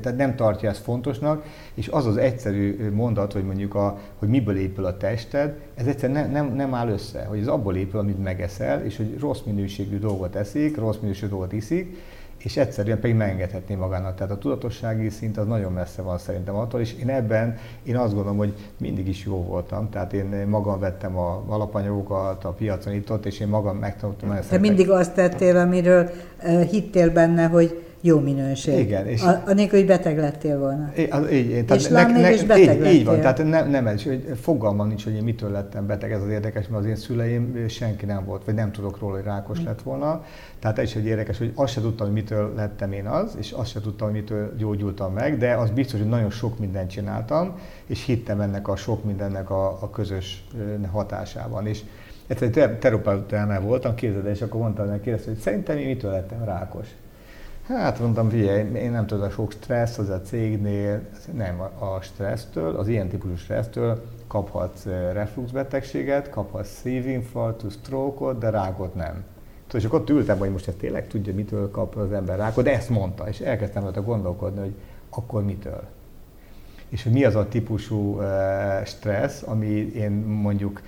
tehát nem tartja ezt fontosnak, és az az egyszerű mondat, hogy mondjuk, a, hogy miből épül a tested, ez egyszerűen nem, nem, nem áll össze, hogy ez abból épül, amit megeszel, és hogy rossz minőségű dolgot eszik, rossz minőségű dolgot iszik, és egyszerűen pedig megengedhetné magának. Tehát a tudatossági szint az nagyon messze van szerintem attól, és én ebben én azt gondolom, hogy mindig is jó voltam. Tehát én magam vettem a alapanyagokat, a piacon itt ott, és én magam megtanultam ezt. Te mindig azt tettél, amiről hittél benne, hogy jó minőség. Igen. És a, anélkül, hogy beteg lettél volna. Az, így, így, tehát és ne, ne, is beteg így, lettél. így van, tehát nem, nem ez, hogy fogalmam nincs, hogy én mitől lettem beteg, ez az érdekes, mert az én szüleim senki nem volt, vagy nem tudok róla, hogy rákos lett volna. Tehát ez is egy érdekes, hogy azt se tudtam, hogy mitől lettem én az, és azt se tudtam, hogy mitől gyógyultam meg, de az biztos, hogy nagyon sok mindent csináltam, és hittem ennek a sok mindennek a, a közös hatásában. És egyszer egy terapeutánál voltam, képzeld, és akkor mondtam neki, hogy szerintem én mitől lettem rákos. Hát mondtam, figyelj, én nem tudok, sok stressz az a cégnél, nem a stressztől, az ilyen típusú stressztől kaphatsz eh, refluxbetegséget, kaphatsz szívinfarktus, stroke de rákot nem. Tudod, és akkor ott ültem, hogy most ezt tényleg tudja, mitől kap az ember rákot, de ezt mondta, és elkezdtem rajta gondolkodni, hogy akkor mitől. És hogy mi az a típusú eh, stressz, ami én mondjuk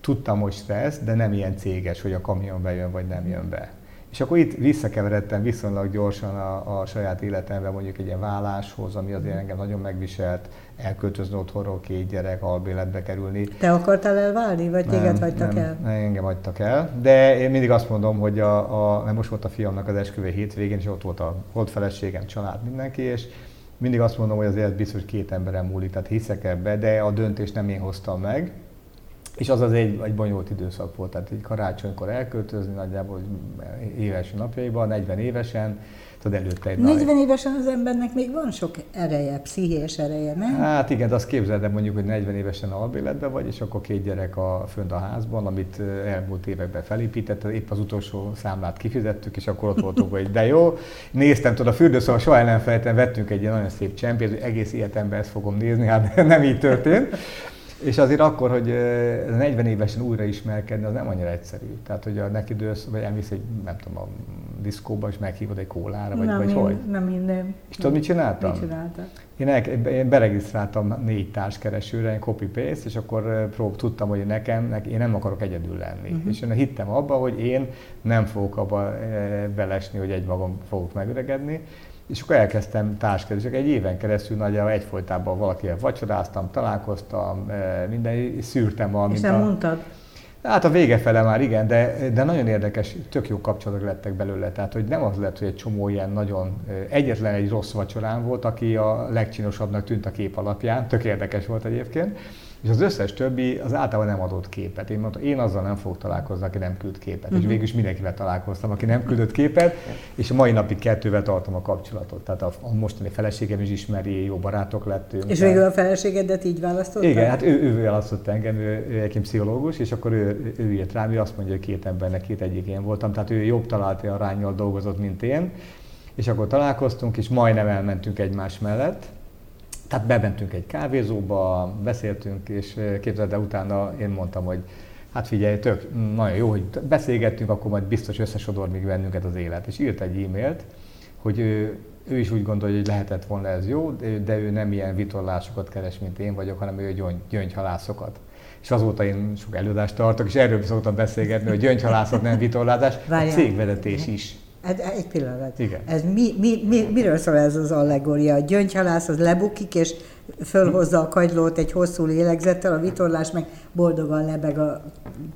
tudtam, hogy stressz, de nem ilyen céges, hogy a kamion bejön, vagy nem jön be. És akkor itt visszakeveredtem viszonylag gyorsan a, a saját életembe, mondjuk egy ilyen válláshoz, ami azért engem nagyon megviselt, elköltözni otthonról két gyerek, albéletbe kerülni. Te akartál elválni, vagy téged nem, hagytak nem, el? Nem, engem hagytak el, de én mindig azt mondom, hogy a, a, mert most volt a fiamnak az esküvő hétvégén, és ott volt a volt feleségem, család, mindenki, és mindig azt mondom, hogy azért biztos, hogy két emberen múlik, tehát hiszek ebbe, de a döntést nem én hoztam meg, és az az egy, egy bonyolult időszak volt, tehát egy karácsonykor elköltözni, nagyjából éves napjaiban, 40 évesen, tudod, előtte egy 40 nagy... évesen az embernek még van sok ereje, pszichés ereje, nem? Hát igen, de azt képzeld el mondjuk, hogy 40 évesen albéletben vagy, és akkor két gyerek a, fönt a házban, amit elmúlt években felépített, épp az utolsó számlát kifizettük, és akkor ott voltunk, hogy de jó. Néztem, tudod, a fürdőszoba soha nem felejtem, vettünk egy ilyen nagyon szép csempét, hogy egész életemben ezt fogom nézni, hát nem így történt. És azért akkor, hogy 40 évesen újra ismerkedni, az nem annyira egyszerű. Tehát, hogy a neki dősz, vagy elmész egy, nem tudom, a diszkóba, és meghívod egy kólára, vagy, nem vagy én, hogy? Nem minden. És tudod, mit csináltam? Mit csináltam? Én, el, én beregisztráltam négy társkeresőre, egy copy-paste, és akkor prób, tudtam, hogy nekem, nek, én nem akarok egyedül lenni. Uh-huh. És én hittem abba, hogy én nem fogok abba belesni, hogy egymagam fogok megöregedni, és akkor elkezdtem társkeresni. Egy éven keresztül nagyjából egyfolytában valakivel vacsoráztam, találkoztam, eh, minden, szűrtem valamit. És nem a... mondtad? Hát a vége fele már igen, de, de nagyon érdekes, tök jó kapcsolatok lettek belőle. Tehát, hogy nem az lett, hogy egy csomó ilyen nagyon, eh, egyetlen egy rossz vacsorán volt, aki a legcsinosabbnak tűnt a kép alapján, tök érdekes volt egyébként, és az összes többi az általában nem adott képet. Én mondtam, én azzal nem fogok találkozni, aki nem küld képet. Uh-huh. És mhm. végül is mindenkivel találkoztam, aki nem küldött képet, és a mai napig kettővel tartom a kapcsolatot. Tehát a, a mostani feleségem is ismeri, jó barátok lettünk. És végül a feleségedet így választotta? Igen, hát ő, ő választott engem, ő, ő egy pszichológus, és akkor ő, ő írt rám, ő azt mondja, hogy két embernek két egyik én voltam, tehát ő jobb találta arányjal dolgozott, mint én. És akkor találkoztunk, és majdnem elmentünk egymás mellett, tehát bementünk egy kávézóba, beszéltünk, és képzeld el, utána én mondtam, hogy hát figyelj, tök, nagyon jó, hogy beszélgettünk, akkor majd biztos összesodor még bennünket az élet. És írt egy e-mailt, hogy ő, ő is úgy gondolja, hogy lehetett volna ez jó, de ő nem ilyen vitorlásokat keres, mint én vagyok, hanem ő gyöngy, gyöngyhalászokat. És azóta én sok előadást tartok, és erről szoktam beszélgetni, hogy gyöngyhalászat nem vitorlázás, a cégvezetés is. Hát, egy pillanat. Igen. Ez mi, mi, mi, miről szól ez az allegória? A gyöngyhalász az lebukik, és fölhozza a kagylót egy hosszú lélegzettel, a vitorlás meg boldogan lebeg a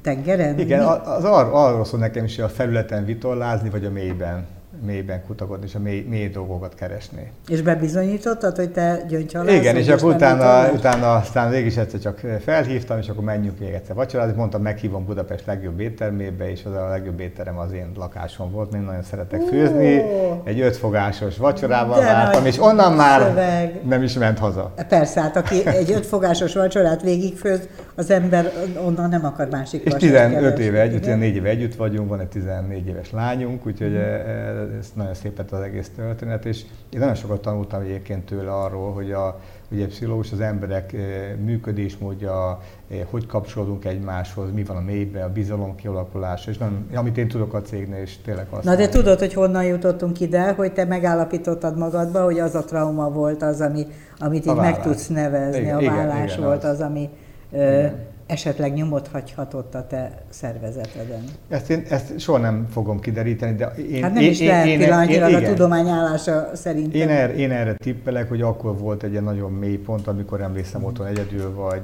tengeren? Igen, mi? az ar- arról szól nekem is, hogy a felületen vitorlázni, vagy a mélyben mélyben kutakodni, és a mély, mély dolgokat keresni. És bebizonyítottad, hogy te gyöngyhalász? Igen, és akkor utána, utána aztán végig egyszer csak felhívtam, és akkor menjünk még egyszer vacsorázni. Mondtam, meghívom Budapest legjobb éttermébe, és az a legjobb étterem az én lakásom volt, én nagyon szeretek főzni. Egy ötfogásos vacsorával vártam, és onnan már szöveg. nem is ment haza. Persze, hát aki egy ötfogásos vacsorát végigfőz, az ember onnan nem akar másik És 15 éve együtt, 14 éve együtt vagyunk, van egy 14 éves lányunk, úgyhogy mm ez nagyon szép lett az egész történet, és én nagyon sokat tanultam egyébként tőle arról, hogy a, ugye pszichológus az emberek eh, működésmódja, eh, hogy kapcsolódunk egymáshoz, mi van a mélyben, a bizalom kialakulása, és nem, amit én tudok a cégnél, és tényleg azt. Na de tudod, hogy honnan jutottunk ide, hogy te megállapítottad magadba, hogy az a trauma volt az, ami, amit így meg tudsz nevezni, igen, a vállás igen, volt az, az ami igen esetleg nyomot hagyhatott a te szervezeteden? Ezt én ezt soha nem fogom kideríteni, de én... Hát nem én, is lehet én, pillanatilag én, a tudomány állása szerint. Én erre, én erre tippelek, hogy akkor volt egy nagyon mély pont, amikor emlékszem otthon egyedül, vagy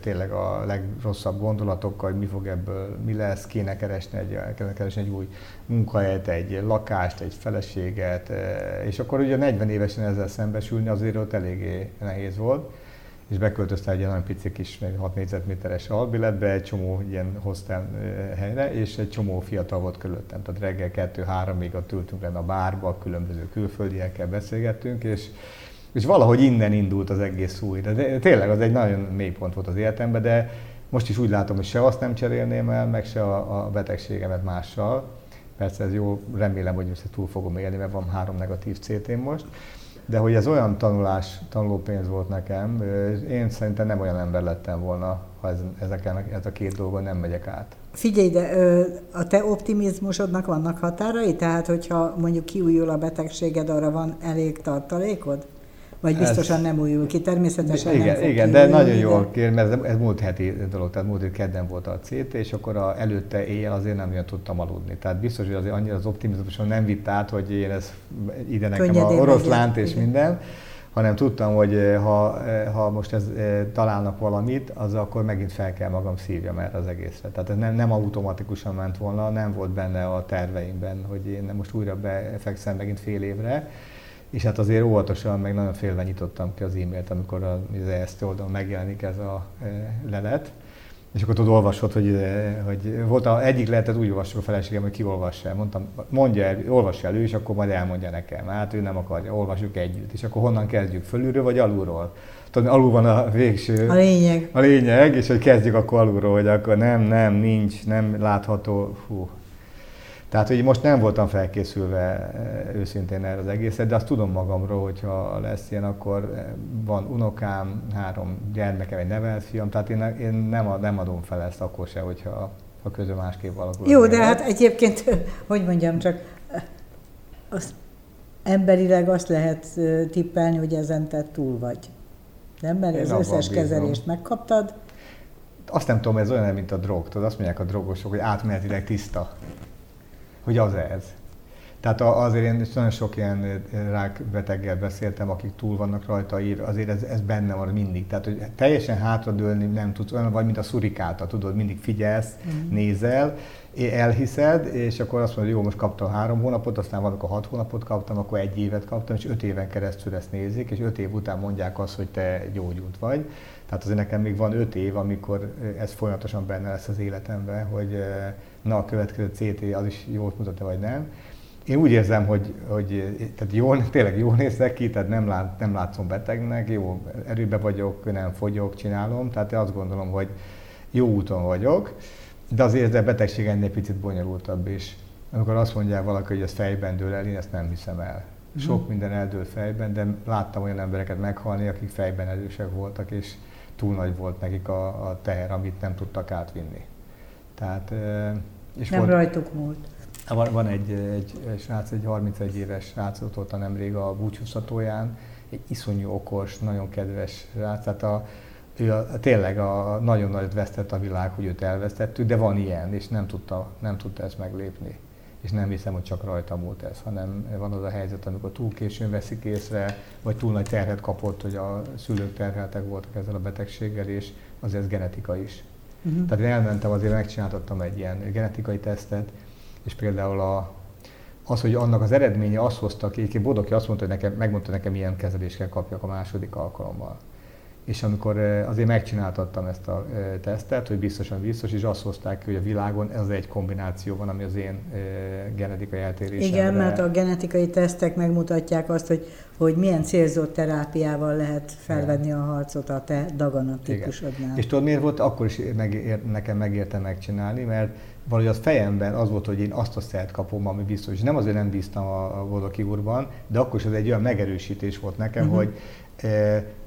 tényleg a legrosszabb gondolatokkal, hogy mi fog ebből, mi lesz, kéne keresni egy, kéne keresni egy új munkahelyet, egy lakást, egy feleséget, és akkor ugye 40 évesen ezzel szembesülni azért ott eléggé nehéz volt és beköltözte egy nagyon pici kis 6 négyzetméteres albiletbe, egy csomó ilyen hostel helyre, és egy csomó fiatal volt körülöttem. Tehát reggel 2-3-ig ott ültünk lenne a bárba, különböző külföldiekkel beszélgettünk, és, és valahogy innen indult az egész új. De tényleg az egy nagyon mély pont volt az életemben, de most is úgy látom, hogy se azt nem cserélném el, meg se a, a betegségemet mással. Persze ez jó, remélem, hogy ezt túl fogom élni, mert van három negatív CT most de hogy ez olyan tanulás, tanulópénz volt nekem, én szerintem nem olyan ember lettem volna, ha ez, ezeken, ez a két dolgon nem megyek át. Figyelj, de a te optimizmusodnak vannak határai? Tehát, hogyha mondjuk kiújul a betegséged, arra van elég tartalékod? Vagy biztosan ez, nem újul ki, természetesen igen, nem fog Igen, de nagyon jól kér, mert ez, ez múlt heti dolog, tehát múlt heti kedden volt a CT, és akkor a, előtte éjjel azért nem olyan tudtam aludni. Tehát biztos, hogy azért annyira az optimizmuson nem vitt át, hogy én ez ide nekem Könnyedén a oroszlánt és igen. minden, hanem tudtam, hogy eh, ha, eh, ha most ez, eh, találnak valamit, az akkor megint fel kell magam szívjam erre az egészre. Tehát ez nem, nem automatikusan ment volna, nem volt benne a terveimben, hogy én most újra befekszem megint fél évre, és hát azért óvatosan, meg nagyon félve nyitottam ki az e-mailt, amikor az ESZT oldalon megjelenik ez a lelet, és akkor tudod, olvasod, hogy, hogy volt a, egyik lehetett úgy olvassuk a feleségem, hogy kiolvassa el. Mondtam, mondja el, olvassa el ő, és akkor majd elmondja nekem. Hát ő nem akarja, olvassuk együtt. És akkor honnan kezdjük? Fölülről vagy alulról? Tudod, alul van a végső... A lényeg. A lényeg, és hogy kezdjük akkor alulról, hogy akkor nem, nem, nincs, nem látható. Hú, tehát, hogy most nem voltam felkészülve eh, őszintén erre az egészet, de azt tudom magamról, hogyha lesz ilyen, akkor eh, van unokám, három gyermekem, egy nevelt fiam, tehát én, én nem, nem adom fel ezt akkor se, hogyha a közö másképp alakul. Jó, de hát egyébként, hogy mondjam, csak eh, az emberileg azt lehet tippelni, hogy ezen te túl vagy. Nem, mert az összes kezelést megkaptad. Azt nem tudom, ez olyan, mint a drog. Tudod, azt mondják a drogosok, hogy átmenetileg tiszta hogy az ez. Tehát azért én nagyon sok ilyen rákbeteggel beszéltem, akik túl vannak rajta azért ez, ez benne van mindig. Tehát, hogy teljesen hátradőlni nem tudsz, olyan vagy, mint a szurikáta, tudod, mindig figyelsz, mm. nézel, elhiszed, és akkor azt mondod, hogy jó, most kaptam három hónapot, aztán van, amikor hat hónapot kaptam, akkor egy évet kaptam, és öt éven keresztül ezt nézik, és öt év után mondják azt, hogy te gyógyult vagy. Tehát azért nekem még van öt év, amikor ez folyamatosan benne lesz az életemben, hogy na a következő CT az is jól mutatja, vagy nem. Én úgy érzem, hogy, hogy tehát jól, tényleg jól nézek ki, tehát nem, lát, nem látszom betegnek, jó erőbe vagyok, nem fogyok, csinálom, tehát én azt gondolom, hogy jó úton vagyok, de azért a betegség ennél picit bonyolultabb is. Amikor azt mondják valaki, hogy ez fejben dől el, én ezt nem hiszem el. Mhm. Sok minden eldől fejben, de láttam olyan embereket meghalni, akik fejben erősek voltak, és túl nagy volt nekik a, a teher, amit nem tudtak átvinni. Tehát, és nem volt, rajtuk múlt. Van, van egy, egy, egy srác, egy 31 éves srácot ott nemrég a búcsúszatóján, egy iszonyú okos, nagyon kedves srác, tehát a, ő a, tényleg a, nagyon nagyot vesztett a világ, hogy őt elvesztettük, de van ilyen, és nem tudta, nem tudta ezt meglépni. És nem hiszem, hogy csak rajta múlt ez, hanem van az a helyzet, amikor túl későn veszik észre, vagy túl nagy terhet kapott, hogy a szülők terheltek voltak ezzel a betegséggel, és azért ez genetika is. Uh-huh. Tehát én elmentem, azért megcsináltattam egy ilyen genetikai tesztet, és például a, az, hogy annak az eredménye azt hozta ki, Bodoki azt mondta, hogy nekem, megmondta nekem, milyen kezelést kell kapjak a második alkalommal és amikor azért megcsináltattam ezt a tesztet, hogy biztosan biztos, és azt hozták ki, hogy a világon ez egy kombináció van, ami az én genetikai eltérésemre... Igen, mert a genetikai tesztek megmutatják azt, hogy, hogy milyen célzott terápiával lehet felvenni a harcot a te daganat És tudod miért volt? Akkor is megér, nekem megérte megcsinálni, mert valahogy az fejemben az volt, hogy én azt a szert kapom, ami biztos. És nem azért nem bíztam a, a Vodoki úrban, de akkor is ez egy olyan megerősítés volt nekem, uh-huh. hogy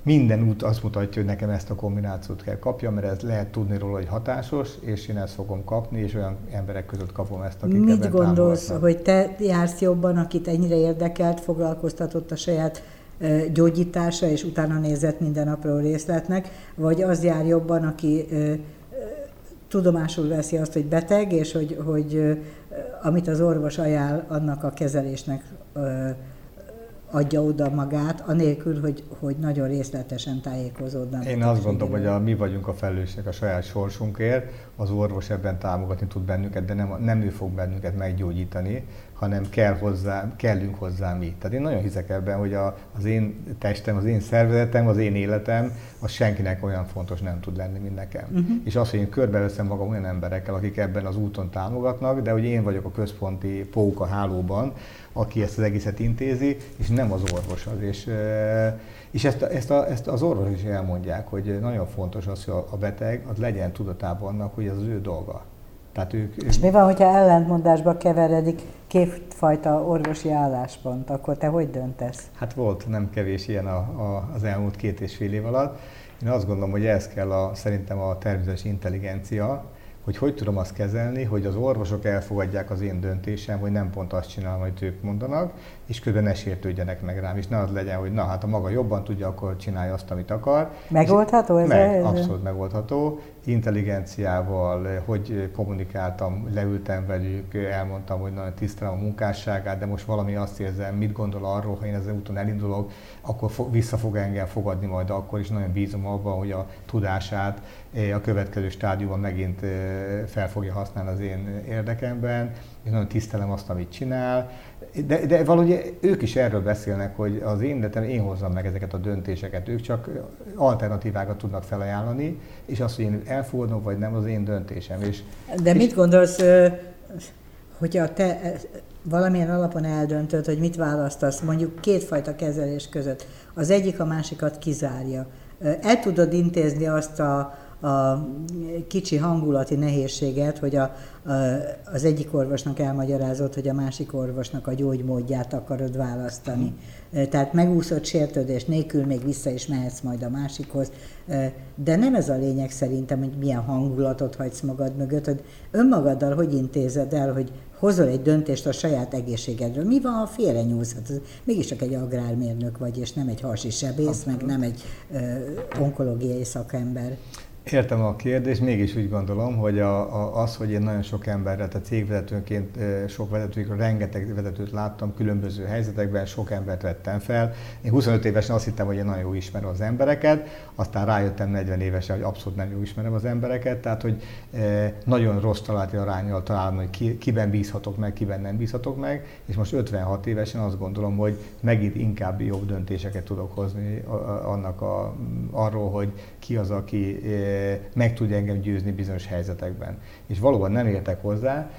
minden út azt mutatja, hogy nekem ezt a kombinációt kell kapjam, mert ez lehet tudni róla, hogy hatásos, és én ezt fogom kapni, és olyan emberek között kapom ezt, akik Mit ebben gondolsz, támogatnak. hogy te jársz jobban, akit ennyire érdekelt, foglalkoztatott a saját gyógyítása, és utána nézett minden apró részletnek, vagy az jár jobban, aki tudomásul veszi azt, hogy beteg, és hogy, hogy amit az orvos ajánl, annak a kezelésnek adja oda magát, anélkül, hogy, hogy nagyon részletesen tájékozódnak. Én azt gondolom, hogy a, mi vagyunk a felelősek a saját sorsunkért, az orvos ebben támogatni tud bennünket, de nem, nem ő fog bennünket meggyógyítani, hanem kell hozzá, kellünk hozzá mi. Tehát én nagyon hiszek ebben, hogy a, az én testem, az én szervezetem, az én életem, az senkinek olyan fontos nem tud lenni, mint nekem. Uh-huh. És az, hogy én körbeveszem magam olyan emberekkel, akik ebben az úton támogatnak, de hogy én vagyok a központi póka hálóban, aki ezt az egészet intézi, és nem az orvos az. És, és ezt, ezt, a, ezt az orvos is elmondják, hogy nagyon fontos az, hogy a beteg az legyen tudatában annak, hogy ez az ő dolga. Tehát ők. És mi van, hogyha ellentmondásba keveredik kétfajta orvosi álláspont, akkor te hogy döntesz? Hát volt nem kevés ilyen a, a, az elmúlt két és fél év alatt. Én azt gondolom, hogy ez kell a, szerintem a természetes intelligencia, hogy hogy tudom azt kezelni, hogy az orvosok elfogadják az én döntésem, hogy nem pont azt csinálom, amit ők mondanak, és közben ne sértődjenek meg rám, és ne az legyen, hogy na hát a maga jobban tudja, akkor csinálja azt, amit akar. Megoldható ez? Meg, abszolút megoldható. Intelligenciával, hogy kommunikáltam, leültem velük, elmondtam, hogy nagyon tisztelem a munkásságát, de most valami azt érzem, mit gondol arról, ha én ezen úton elindulok, akkor vissza fog engem fogadni majd akkor is. Nagyon bízom abban, hogy a tudását eh, a következő stádiumban megint eh, fel fogja használni az én érdekemben, és nagyon tisztelem azt, amit csinál. De, de valahogy ők is erről beszélnek, hogy az én életem, én hozzam meg ezeket a döntéseket, ők csak alternatívákat tudnak felajánlani, és azt, hogy én elfogadom vagy nem, az én döntésem. És, de és mit gondolsz, hogyha te valamilyen alapon eldöntöd, hogy mit választasz, mondjuk kétfajta kezelés között, az egyik a másikat kizárja. El tudod intézni azt a, a kicsi hangulati nehézséget, hogy a, a, az egyik orvosnak elmagyarázott, hogy a másik orvosnak a gyógymódját akarod választani. Mm. Tehát megúszott sértődés nélkül még vissza is mehetsz majd a másikhoz. De nem ez a lényeg szerintem, hogy milyen hangulatot hagysz magad mögött, hogy önmagaddal hogy intézed el, hogy hozol egy döntést a saját egészségedről. Mi van, ha félrenyúlsz? Hát mégis csak egy agrármérnök vagy, és nem egy hasi sebész, meg nem egy ö, onkológiai szakember. Értem a kérdést, mégis úgy gondolom, hogy a, a, az, hogy én nagyon sok emberre, tehát cégvezetőként sok vezetőkről, rengeteg vezetőt láttam különböző helyzetekben, sok embert vettem fel. Én 25 évesen azt hittem, hogy én nagyon jó ismerem az embereket, aztán rájöttem 40 évesen, hogy abszolút nem jó ismerem az embereket, tehát hogy nagyon rossz találati arányal találom, hogy ki, kiben bízhatok meg, kiben nem bízhatok meg, és most 56 évesen azt gondolom, hogy megint inkább jobb döntéseket tudok hozni annak a, arról, hogy ki az, aki meg tudja engem győzni bizonyos helyzetekben. És valóban nem értek hozzá,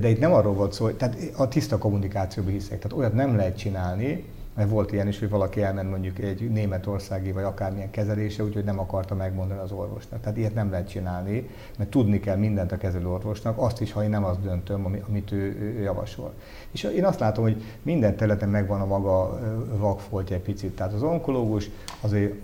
de itt nem arról volt szó, tehát a tiszta kommunikációban hiszek. Tehát olyat nem lehet csinálni, mert volt ilyen is, hogy valaki elment mondjuk egy németországi vagy akármilyen kezelése, úgyhogy nem akarta megmondani az orvosnak. Tehát ilyet nem lehet csinálni, mert tudni kell mindent a kezelő orvosnak, azt is, ha én nem azt döntöm, amit ő, javasol. És én azt látom, hogy minden területen megvan a maga vakfoltja egy picit. Tehát az onkológus azért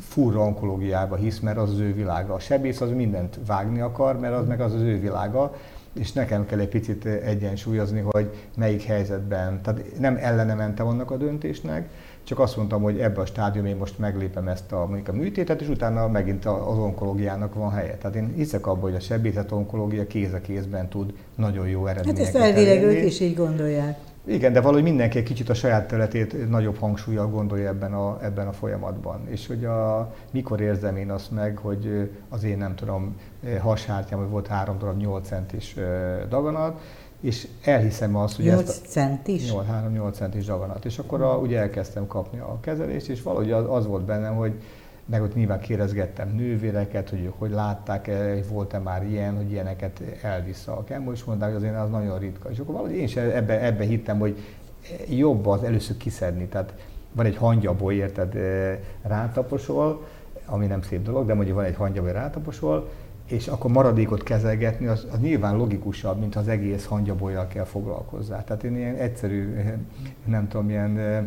furra onkológiába hisz, mert az az ő világa. A sebész az mindent vágni akar, mert az meg az az ő világa, és nekem kell egy picit egyensúlyozni, hogy melyik helyzetben, tehát nem ellene mentem annak a döntésnek, csak azt mondtam, hogy ebbe a stádium én most meglépem ezt a, mondjuk a műtétet, és utána megint az onkológiának van helye. Tehát én hiszek abban, hogy a sebészet onkológia kéz a kézben tud nagyon jó eredményeket Hát ezt elvileg ők is így gondolják. Igen, de valahogy mindenki egy kicsit a saját területét nagyobb hangsúlyjal gondolja ebben a, ebben a folyamatban. És hogy a, mikor érzem én azt meg, hogy az én nem tudom, hashártyám, hogy volt három darab 8 centis daganat, és elhiszem azt, hogy 8 ezt a, centis? 3-8 centis daganat. És akkor a, ugye elkezdtem kapni a kezelést, és valahogy az, az volt bennem, hogy meg ott nyilván kérdezgettem nővéreket, hogy hogy látták-e, volt-e már ilyen, hogy ilyeneket elvisz a kemó, és mondták, hogy azért az nagyon ritka. És akkor valahogy én sem ebbe, ebbe hittem, hogy jobb az először kiszedni. Tehát van egy hangyaboly, érted, eh, rátaposol, ami nem szép dolog, de mondjuk van egy hangyaboly, rátaposol, és akkor maradékot kezelgetni, az, az nyilván logikusabb, mint az egész hangyabolyjal kell foglalkozzá. Tehát én ilyen egyszerű, eh, nem tudom, ilyen eh,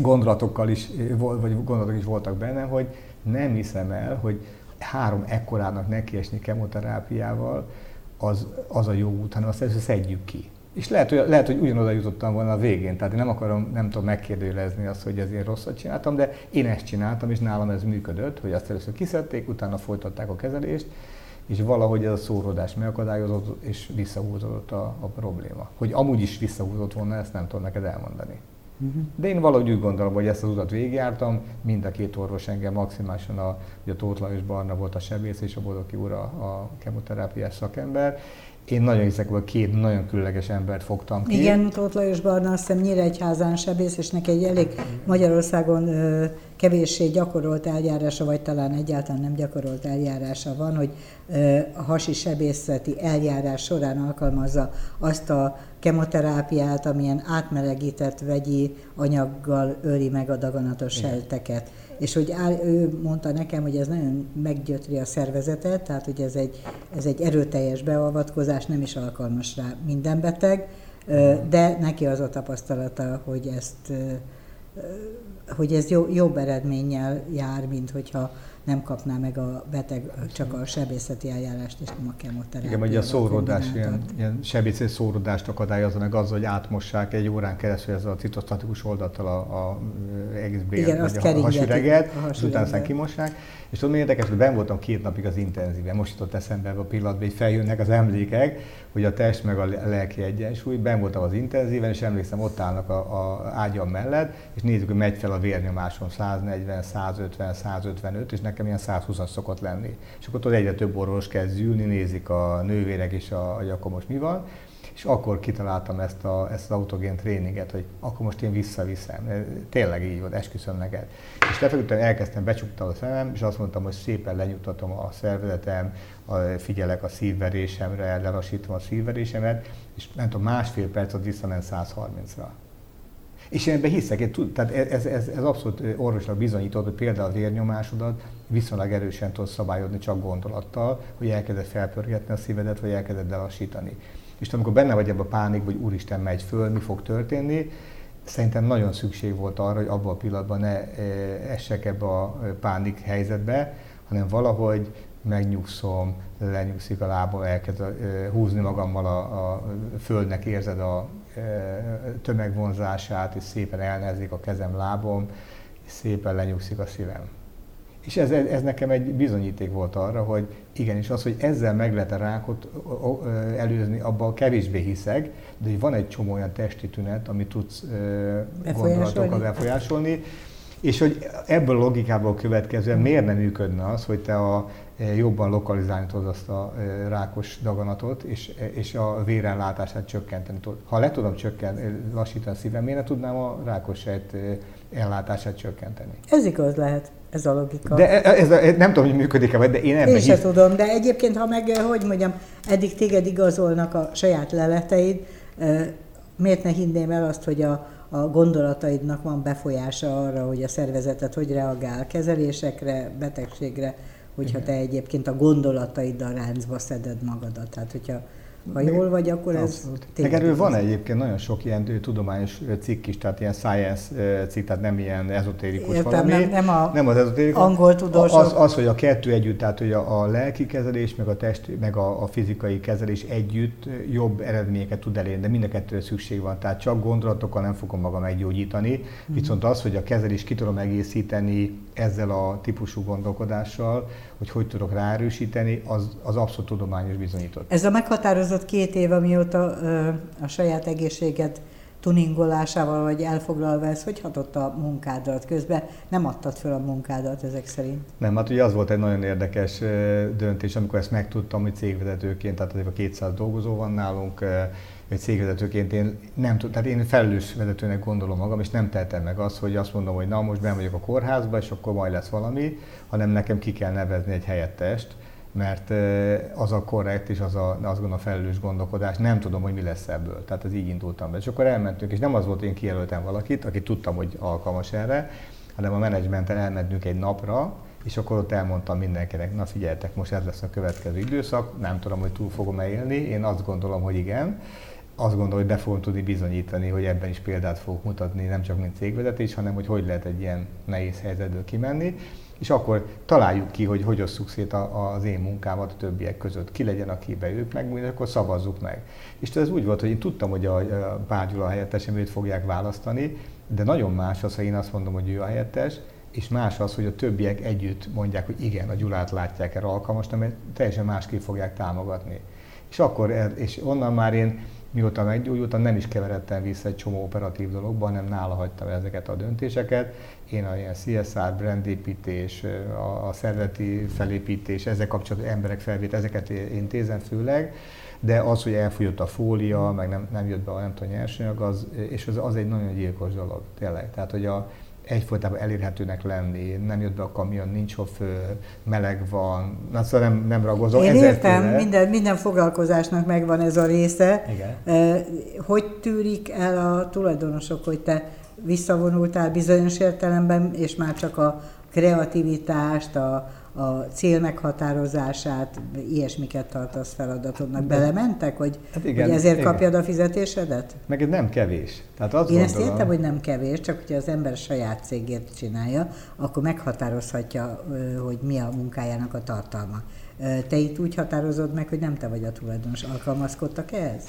gondolatokkal is, vagy gondolatok is voltak benne, hogy nem hiszem el, hogy három ekkorának nekiesni kemoterápiával az, az a jó út, hanem azt először szedjük ki. És lehet, hogy, lehet, hogy ugyanoda jutottam volna a végén, tehát én nem akarom, nem tudom megkérdőjelezni azt, hogy ezért rosszat csináltam, de én ezt csináltam, és nálam ez működött, hogy azt először kiszedték, utána folytatták a kezelést, és valahogy ez a szóródás megakadályozott, és visszahúzódott a, a probléma. Hogy amúgy is visszahúzott volna, ezt nem tudom neked elmondani. Uh-huh. De én valahogy úgy gondolom, hogy ezt az utat végigjártam, mind a két orvos engem maximálisan, a, a Tóth Lajos Barna volt a sebész, és a Bodoki úr a, a kemoterápiás szakember, én nagyon hiszek, hogy két nagyon különleges embert fogtam ki. Igen, Tóth Lajos Barna azt hiszem Nyíregyházán sebész, és neki egy elég Magyarországon ö, kevéssé gyakorolt eljárása, vagy talán egyáltalán nem gyakorolt eljárása van, hogy ö, a hasi sebészeti eljárás során alkalmazza azt a kemoterápiát, amilyen átmelegített vegyi anyaggal öli meg a daganatos sejteket és hogy áll, ő mondta nekem, hogy ez nagyon meggyötri a szervezetet, tehát hogy ez egy, ez egy erőteljes beavatkozás, nem is alkalmas rá minden beteg, de neki az a tapasztalata, hogy ezt hogy ez jobb eredménnyel jár, mint hogyha nem kapná meg a beteg csak a sebészeti eljárást és nem a kemoterápiát. Igen, hogy a szóródás, ilyen, ilyen sebészeti szóródást akadályozza meg azzal, hogy átmossák egy órán keresztül ez a citostatikus oldattal a, a egész bél, vagy a hasüreget, és utána aztán kimossák. És tudom, érdekes, hogy ben voltam két napig az intenzíven, most jutott eszembe a pillanatban, hogy feljönnek az emlékek, hogy a test meg a lelki egyensúly, ben voltam az intenzíven, és emlékszem, ott állnak a, a ágyam mellett, és nézzük, hogy megy fel a vérnyomásom 140, 150, 155, és nekem ilyen 120-as szokott lenni. És akkor ott egyre több orvos kezd ülni, nézik a nővérek és a, hogy akkor most mi van, és akkor kitaláltam ezt, a, ezt az autogén tréninget, hogy akkor most én visszaviszem. Tényleg így volt, esküszöm neked. És lefeküdtem, elkezdtem, becsuktam a szemem, és azt mondtam, hogy szépen lenyugtatom a szervezetem, a, figyelek a szívverésemre, lelassítom a szívverésemet, és nem tudom, másfél perc ott visszament 130-ra. És én ebben hiszek, én tud, tehát ez, ez, ez abszolút orvosnak bizonyított, hogy például a vérnyomásodat viszonylag erősen tudod szabályozni csak gondolattal, hogy elkezded felpörgetni a szívedet, vagy elkezded lelassítani. És amikor benne vagy ebben a pánik, hogy úristen megy föl, mi fog történni, szerintem nagyon szükség volt arra, hogy abban a pillanatban ne essek ebbe a pánik helyzetbe, hanem valahogy megnyugszom, lenyugszik a lábam, elkezd húzni magammal a, a földnek, érzed a tömegvonzását, és szépen elnezik a kezem, lábom, és szépen lenyugszik a szívem. És ez, ez nekem egy bizonyíték volt arra, hogy igenis az, hogy ezzel meg lehet a rákot előzni, abban kevésbé hiszek, de hogy van egy csomó olyan testi tünet, amit tudsz gondolatokkal befolyásolni, és hogy ebből a logikából következően miért nem működne az, hogy te a, jobban lokalizálni tudod azt a rákos daganatot, és, és a vérellátását csökkenteni tudod. Ha le tudom csökkenteni, lassítani a szívem, miért ne tudnám a rákos sejt ellátását csökkenteni? Ez igaz lehet ez a logika. De ez, ez, nem tudom, hogy működik-e, de én ebben Én sem tudom, de egyébként, ha meg, hogy mondjam, eddig téged igazolnak a saját leleteid, miért ne hinném el azt, hogy a, a gondolataidnak van befolyása arra, hogy a szervezetet hogy reagál kezelésekre, betegségre, hogyha Igen. te egyébként a gondolataiddal ráncba szeded magadat. Tehát, hogyha ha jól vagy, akkor ez Meg erről van egyébként nagyon sok ilyen tudományos cikk is, tehát ilyen science cikk, tehát nem ilyen ezotérikus Értem, valami. Nem, nem, a nem az ezotérikus. Angol tudósok. Az, az, hogy a kettő együtt, tehát hogy a, a lelki kezelés, meg a test, meg a, a fizikai kezelés együtt jobb eredményeket tud elérni, de mind a kettőre szükség van. Tehát csak gondolatokkal nem fogom magam meggyógyítani, mm. viszont az, hogy a kezelés ki tudom egészíteni ezzel a típusú gondolkodással, hogy hogy tudok ráerősíteni, az, az abszolút tudományos bizonyított. Ez a meghatározott két év, amióta a saját egészséget tuningolásával vagy elfoglalva, ez hogy hatott a munkádat? Közben nem adtad föl a munkádat ezek szerint? Nem, hát ugye az volt egy nagyon érdekes döntés, amikor ezt megtudtam, hogy cégvezetőként, tehát a 200 dolgozó van nálunk, egy cégvezetőként én nem tud, tehát én felelős vezetőnek gondolom magam, és nem tehetem meg azt, hogy azt mondom, hogy na most ben vagyok a kórházba, és akkor majd lesz valami, hanem nekem ki kell nevezni egy helyettest, mert az a korrekt és az a, azt gondolom a felelős gondolkodás, nem tudom, hogy mi lesz ebből. Tehát ez így indultam be. És akkor elmentünk, és nem az volt, én kijelöltem valakit, aki tudtam, hogy alkalmas erre, hanem a menedzsmenten elmentünk egy napra, és akkor ott elmondtam mindenkinek, na figyeljetek, most ez lesz a következő időszak, nem tudom, hogy túl fogom-e élni, én azt gondolom, hogy igen, azt gondolom, hogy be fogom tudni bizonyítani, hogy ebben is példát fogok mutatni, nem csak mint cégvezetés, hanem hogy hogy lehet egy ilyen nehéz helyzetből kimenni, és akkor találjuk ki, hogy hogy osszuk szét az én munkámat a többiek között. Ki legyen, aki beülök meg, és akkor szavazzuk meg. És ez úgy volt, hogy én tudtam, hogy a Pár Gyula helyettesem őt fogják választani, de nagyon más az, ha én azt mondom, hogy ő a helyettes, és más az, hogy a többiek együtt mondják, hogy igen, a Gyulát látják erre alkalmasnak, mert teljesen másképp fogják támogatni. És akkor, és onnan már én mióta meggyógyultam, nem is keveredtem vissza egy csomó operatív dologba, hanem nála hagytam ezeket a döntéseket. Én a ilyen CSR, brandépítés, a, a szerveti felépítés, ezek kapcsolatos emberek felvét, ezeket intézem főleg, de az, hogy elfogyott a fólia, meg nem, nem jött be a nem tudom, nyersanyag, az, és az, az egy nagyon gyilkos dolog, tényleg. Tehát, hogy a, egyfolytában elérhetőnek lenni, nem jött be a kamion, nincs fő, meleg van, na szóval nem, nem ragozom. Én értem, minden, minden foglalkozásnak megvan ez a része. Igen. Hogy tűrik el a tulajdonosok, hogy te visszavonultál bizonyos értelemben, és már csak a kreativitást, a, a cél meghatározását, ilyesmiket tartasz feladatodnak. Belementek, hogy, hát igen, hogy ezért igen. kapjad a fizetésedet? Meg ez nem kevés. Tehát azt Én gondolom... ezt értem, hogy nem kevés, csak hogyha az ember saját cégért csinálja, akkor meghatározhatja, hogy mi a munkájának a tartalma. Te itt úgy határozod meg, hogy nem te vagy a tulajdonos. Alkalmazkodtak ehhez?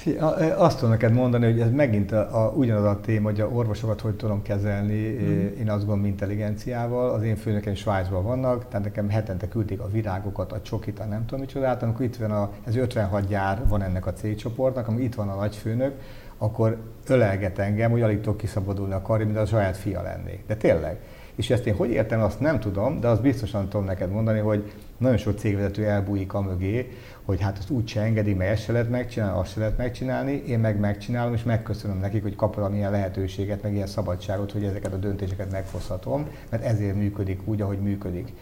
Azt tudom neked mondani, hogy ez megint a, a, ugyanaz a téma, hogy a orvosokat hogy tudom kezelni, mm. én azt gondolom intelligenciával. Az én főnökeim Svájcban vannak, tehát nekem hetente küldték a virágokat, a csokit, a nem tudom micsodát, amikor itt van a, ez 56 gyár van ennek a cégcsoportnak, amikor itt van a nagyfőnök, akkor ölelget engem, hogy alig tudok kiszabadulni a karri, mint a saját fia lennék. De tényleg. És ezt én hogy értem, azt nem tudom, de azt biztosan tudom neked mondani, hogy nagyon sok cégvezető elbújik a mögé, hogy hát azt úgy se engedi, mert ezt se lehet megcsinálni, azt se lehet megcsinálni, én meg megcsinálom, és megköszönöm nekik, hogy kapom ilyen lehetőséget, meg ilyen szabadságot, hogy ezeket a döntéseket meghozhatom, mert ezért működik úgy, ahogy működik.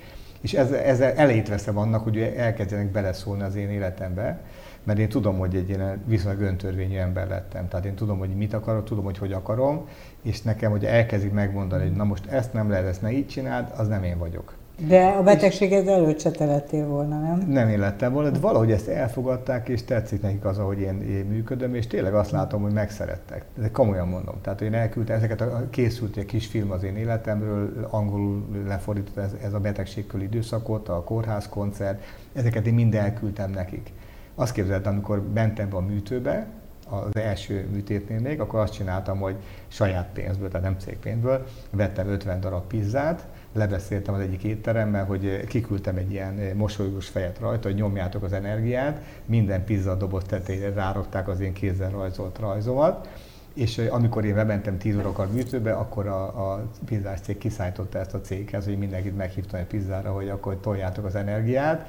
És ezzel, ezzel elejét veszem annak, hogy elkezdjenek beleszólni az én életembe, mert én tudom, hogy egy ilyen viszonylag öntörvényű ember lettem. Tehát én tudom, hogy mit akarok, tudom, hogy hogy akarom, és nekem, hogy elkezdik megmondani, hogy na most ezt nem lehet, ezt ne így csináld, az nem én vagyok. De a betegséged előtt se te lettél volna, nem? Nem én lettem volna, de valahogy ezt elfogadták, és tetszik nekik az, ahogy én, én működöm, és tényleg azt látom, hogy megszerettek. De komolyan mondom. Tehát én elküldtem ezeket, a, készült egy kis film az én életemről, angolul lefordított ez, ez a betegségkül időszakot, a kórház koncert, ezeket én mind elküldtem nekik. Azt képzeltem, amikor mentem be a műtőbe, az első műtétnél még, akkor azt csináltam, hogy saját pénzből, tehát nem cégpénzből, vettem 50 darab pizzát, lebeszéltem az egyik étteremmel, hogy kiküldtem egy ilyen mosolygós fejet rajta, hogy nyomjátok az energiát, minden pizza doboz tetejére rárokták az én kézzel rajzolt rajzomat, és amikor én bementem 10 órakor műtőbe, akkor a, a pizzás cég kiszállította ezt a céghez, hogy mindenkit meghívtam egy pizzára, hogy akkor toljátok az energiát.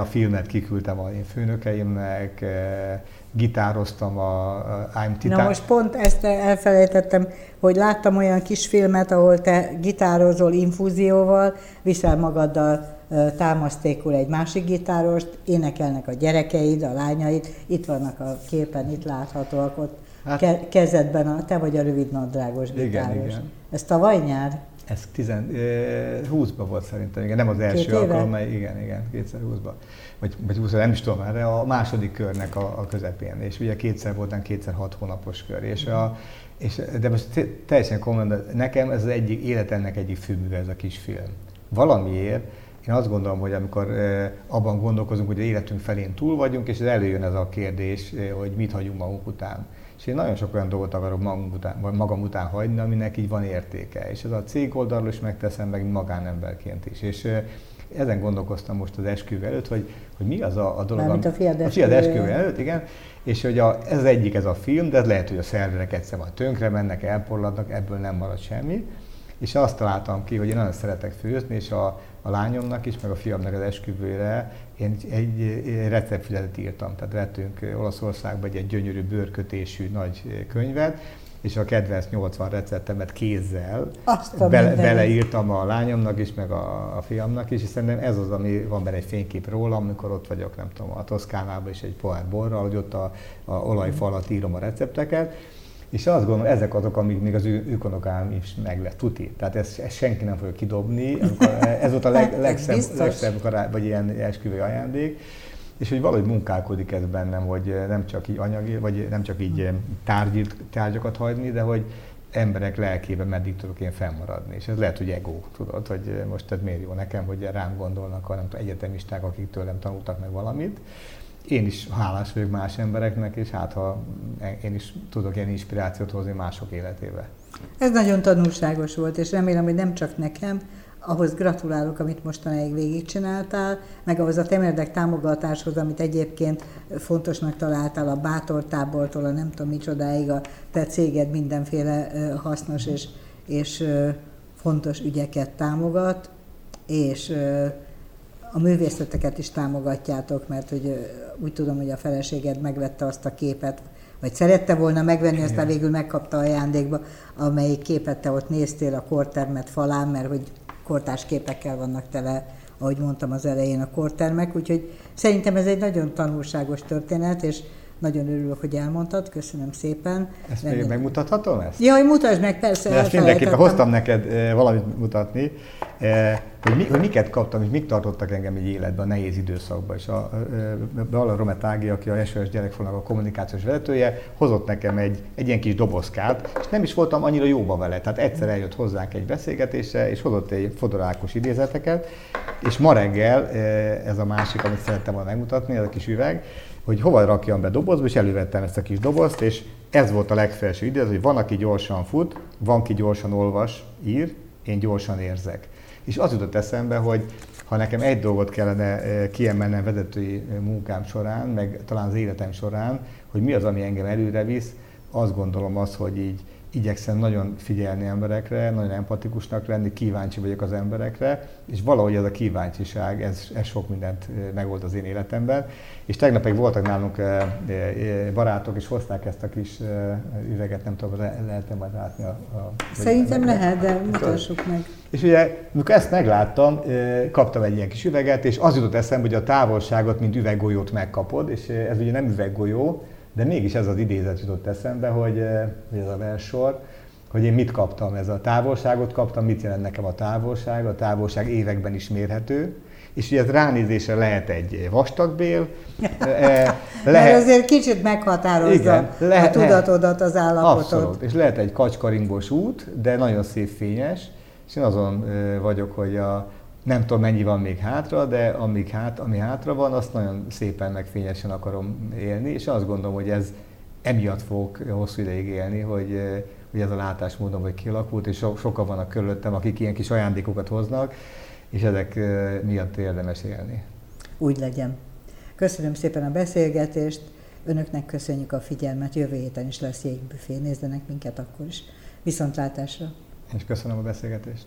A filmet kiküldtem a én főnökeimnek, gitároztam a I'm Titan. Na most pont ezt elfelejtettem, hogy láttam olyan kis filmet, ahol te gitározol infúzióval, viszel magaddal támasztékul egy másik gitárost, énekelnek a gyerekeid, a lányaid, itt vannak a képen, itt láthatóak ott hát, kezedben, a, te vagy a rövid nadrágos gitáros. Igen, igen. Ez tavaly nyár? Ez 20-ban volt szerintem, igen, nem az első alkalom, igen, igen, 2020-ban. Vagy, vagy 20 nem is tudom már, de a második körnek a, a közepén. És ugye kétszer voltam, kétszer hat hónapos kör. És, a, és de most teljesen komolyan, nekem ez az egyik, életemnek egyik főműve ez a kis film. Valamiért én azt gondolom, hogy amikor abban gondolkozunk, hogy életünk felén túl vagyunk, és előjön ez a kérdés, hogy mit hagyunk magunk után és én nagyon sok olyan dolgot akarok magam után, vagy magam után hagyni, aminek így van értéke. És ez a cég oldalról is megteszem, meg magánemberként is. És ezen gondolkoztam most az esküvő előtt, hogy, hogy mi az a, a dolog, Mármint a fiad esküvő. Fiad előtt, igen. És hogy a, ez egyik, ez a film, de ez lehet, hogy a szerverek egyszer majd tönkre mennek, elporladnak, ebből nem marad semmi. És azt találtam ki, hogy én nagyon szeretek főzni, és a, a lányomnak is, meg a fiamnak az esküvőre én egy, egy receptfüzetet írtam. Tehát vettünk Olaszországba egy, egy gyönyörű bőrkötésű nagy könyvet, és a kedvenc 80 receptemet kézzel bele, beleírtam a lányomnak is, meg a, a fiamnak is, és szerintem ez az, ami van benne egy fénykép rólam, amikor ott vagyok, nem tudom, a Toszkánában is egy pohár borral, hogy ott a, a olajfalat írom a recepteket, és azt gondolom, ezek azok, amik még az ő, őkonokám is meg lett tuti. Tehát ezt, ezt senki nem fogja kidobni. Ez volt a leg, legszebb, legszebb karály, vagy ilyen esküvő ajándék. És hogy valahogy munkálkodik ez bennem, hogy nem csak így anyagi, vagy nem csak így tárgy, tárgyakat hagyni, de hogy emberek lelkében meddig tudok én fennmaradni. És ez lehet, hogy ego, tudod, hogy most ez miért jó nekem, hogy rám gondolnak a nem tudom, egyetemisták, akik tőlem tanultak meg valamit én is hálás vagyok más embereknek, és hát ha én is tudok ilyen inspirációt hozni mások életébe. Ez nagyon tanulságos volt, és remélem, hogy nem csak nekem, ahhoz gratulálok, amit mostanáig végigcsináltál, meg ahhoz a temérdek támogatáshoz, amit egyébként fontosnak találtál a bátor tábortól, a nem tudom micsodáig, a te céged mindenféle hasznos és, és fontos ügyeket támogat, és a művészeteket is támogatjátok, mert hogy úgy tudom, hogy a feleséged megvette azt a képet, vagy szerette volna megvenni, aztán végül megkapta ajándékba, amelyik képet te ott néztél a kortermet falán, mert hogy kortás képekkel vannak tele, ahogy mondtam az elején a kortermek, úgyhogy szerintem ez egy nagyon tanulságos történet, és nagyon örülök, hogy elmondtad, köszönöm szépen. Ezt még megmutathatom ezt? Jaj, mutasd meg, persze. De ezt mindenképpen hoztam neked valamit mutatni. E, hogy, mi, hogy miket kaptam, és mik tartottak engem egy életben, a nehéz időszakban. És a, Bala Romet Ági, aki a SOS gyerekfonnak a kommunikációs vezetője, hozott nekem egy, egy ilyen kis dobozkát, és nem is voltam annyira jóba vele. Tehát egyszer eljött hozzánk egy beszélgetésre, és hozott egy fodorákos idézeteket, és ma reggel, ez a másik, amit szerettem volna megmutatni, ez a kis üveg, hogy hova rakjam be dobozba, és elővettem ezt a kis dobozt, és ez volt a legfelső idézet, hogy van, aki gyorsan fut, van, ki gyorsan olvas, ír, én gyorsan érzek. És az jutott eszembe, hogy ha nekem egy dolgot kellene eh, kiemelnem vezetői eh, munkám során, meg talán az életem során, hogy mi az, ami engem előre visz, azt gondolom az, hogy így igyekszem nagyon figyelni emberekre, nagyon empatikusnak lenni, kíváncsi vagyok az emberekre, és valahogy ez a kíváncsiság, ez, ez sok mindent megold az én életemben. És tegnap egy voltak nálunk barátok, és hozták ezt a kis üveget, nem tudom, le, lehet-e majd látni a... a Szerintem lehet, de mutassuk meg. És ugye, amikor ezt megláttam, kaptam egy ilyen kis üveget, és az jutott eszembe, hogy a távolságot, mint üveggolyót megkapod, és ez ugye nem üveggolyó, de mégis ez az idézet jutott eszembe, hogy, eh, hogy ez a versor, hogy én mit kaptam, ez a távolságot kaptam, mit jelent nekem a távolság, a távolság években is mérhető, és ugye ez ránézésre lehet egy vastagbél, eh, eh, lehet, Mert azért kicsit meghatározza igen, lehet, a tudatodat, az állapotot. Abszolút, és lehet egy kacskarimbos út, de nagyon szép fényes, és én azon vagyok, hogy a, nem tudom mennyi van még hátra, de amíg hát, ami hátra van, azt nagyon szépen meg fényesen akarom élni, és azt gondolom, hogy ez emiatt fogok hosszú ideig élni, hogy, hogy ez a látásmódom vagy kialakult, és so, sokan vannak körülöttem, akik ilyen kis ajándékokat hoznak, és ezek miatt érdemes élni. Úgy legyen. Köszönöm szépen a beszélgetést, önöknek köszönjük a figyelmet, jövő héten is lesz jégbüfé, nézzenek minket akkor is. Viszontlátásra! És köszönöm a beszélgetést!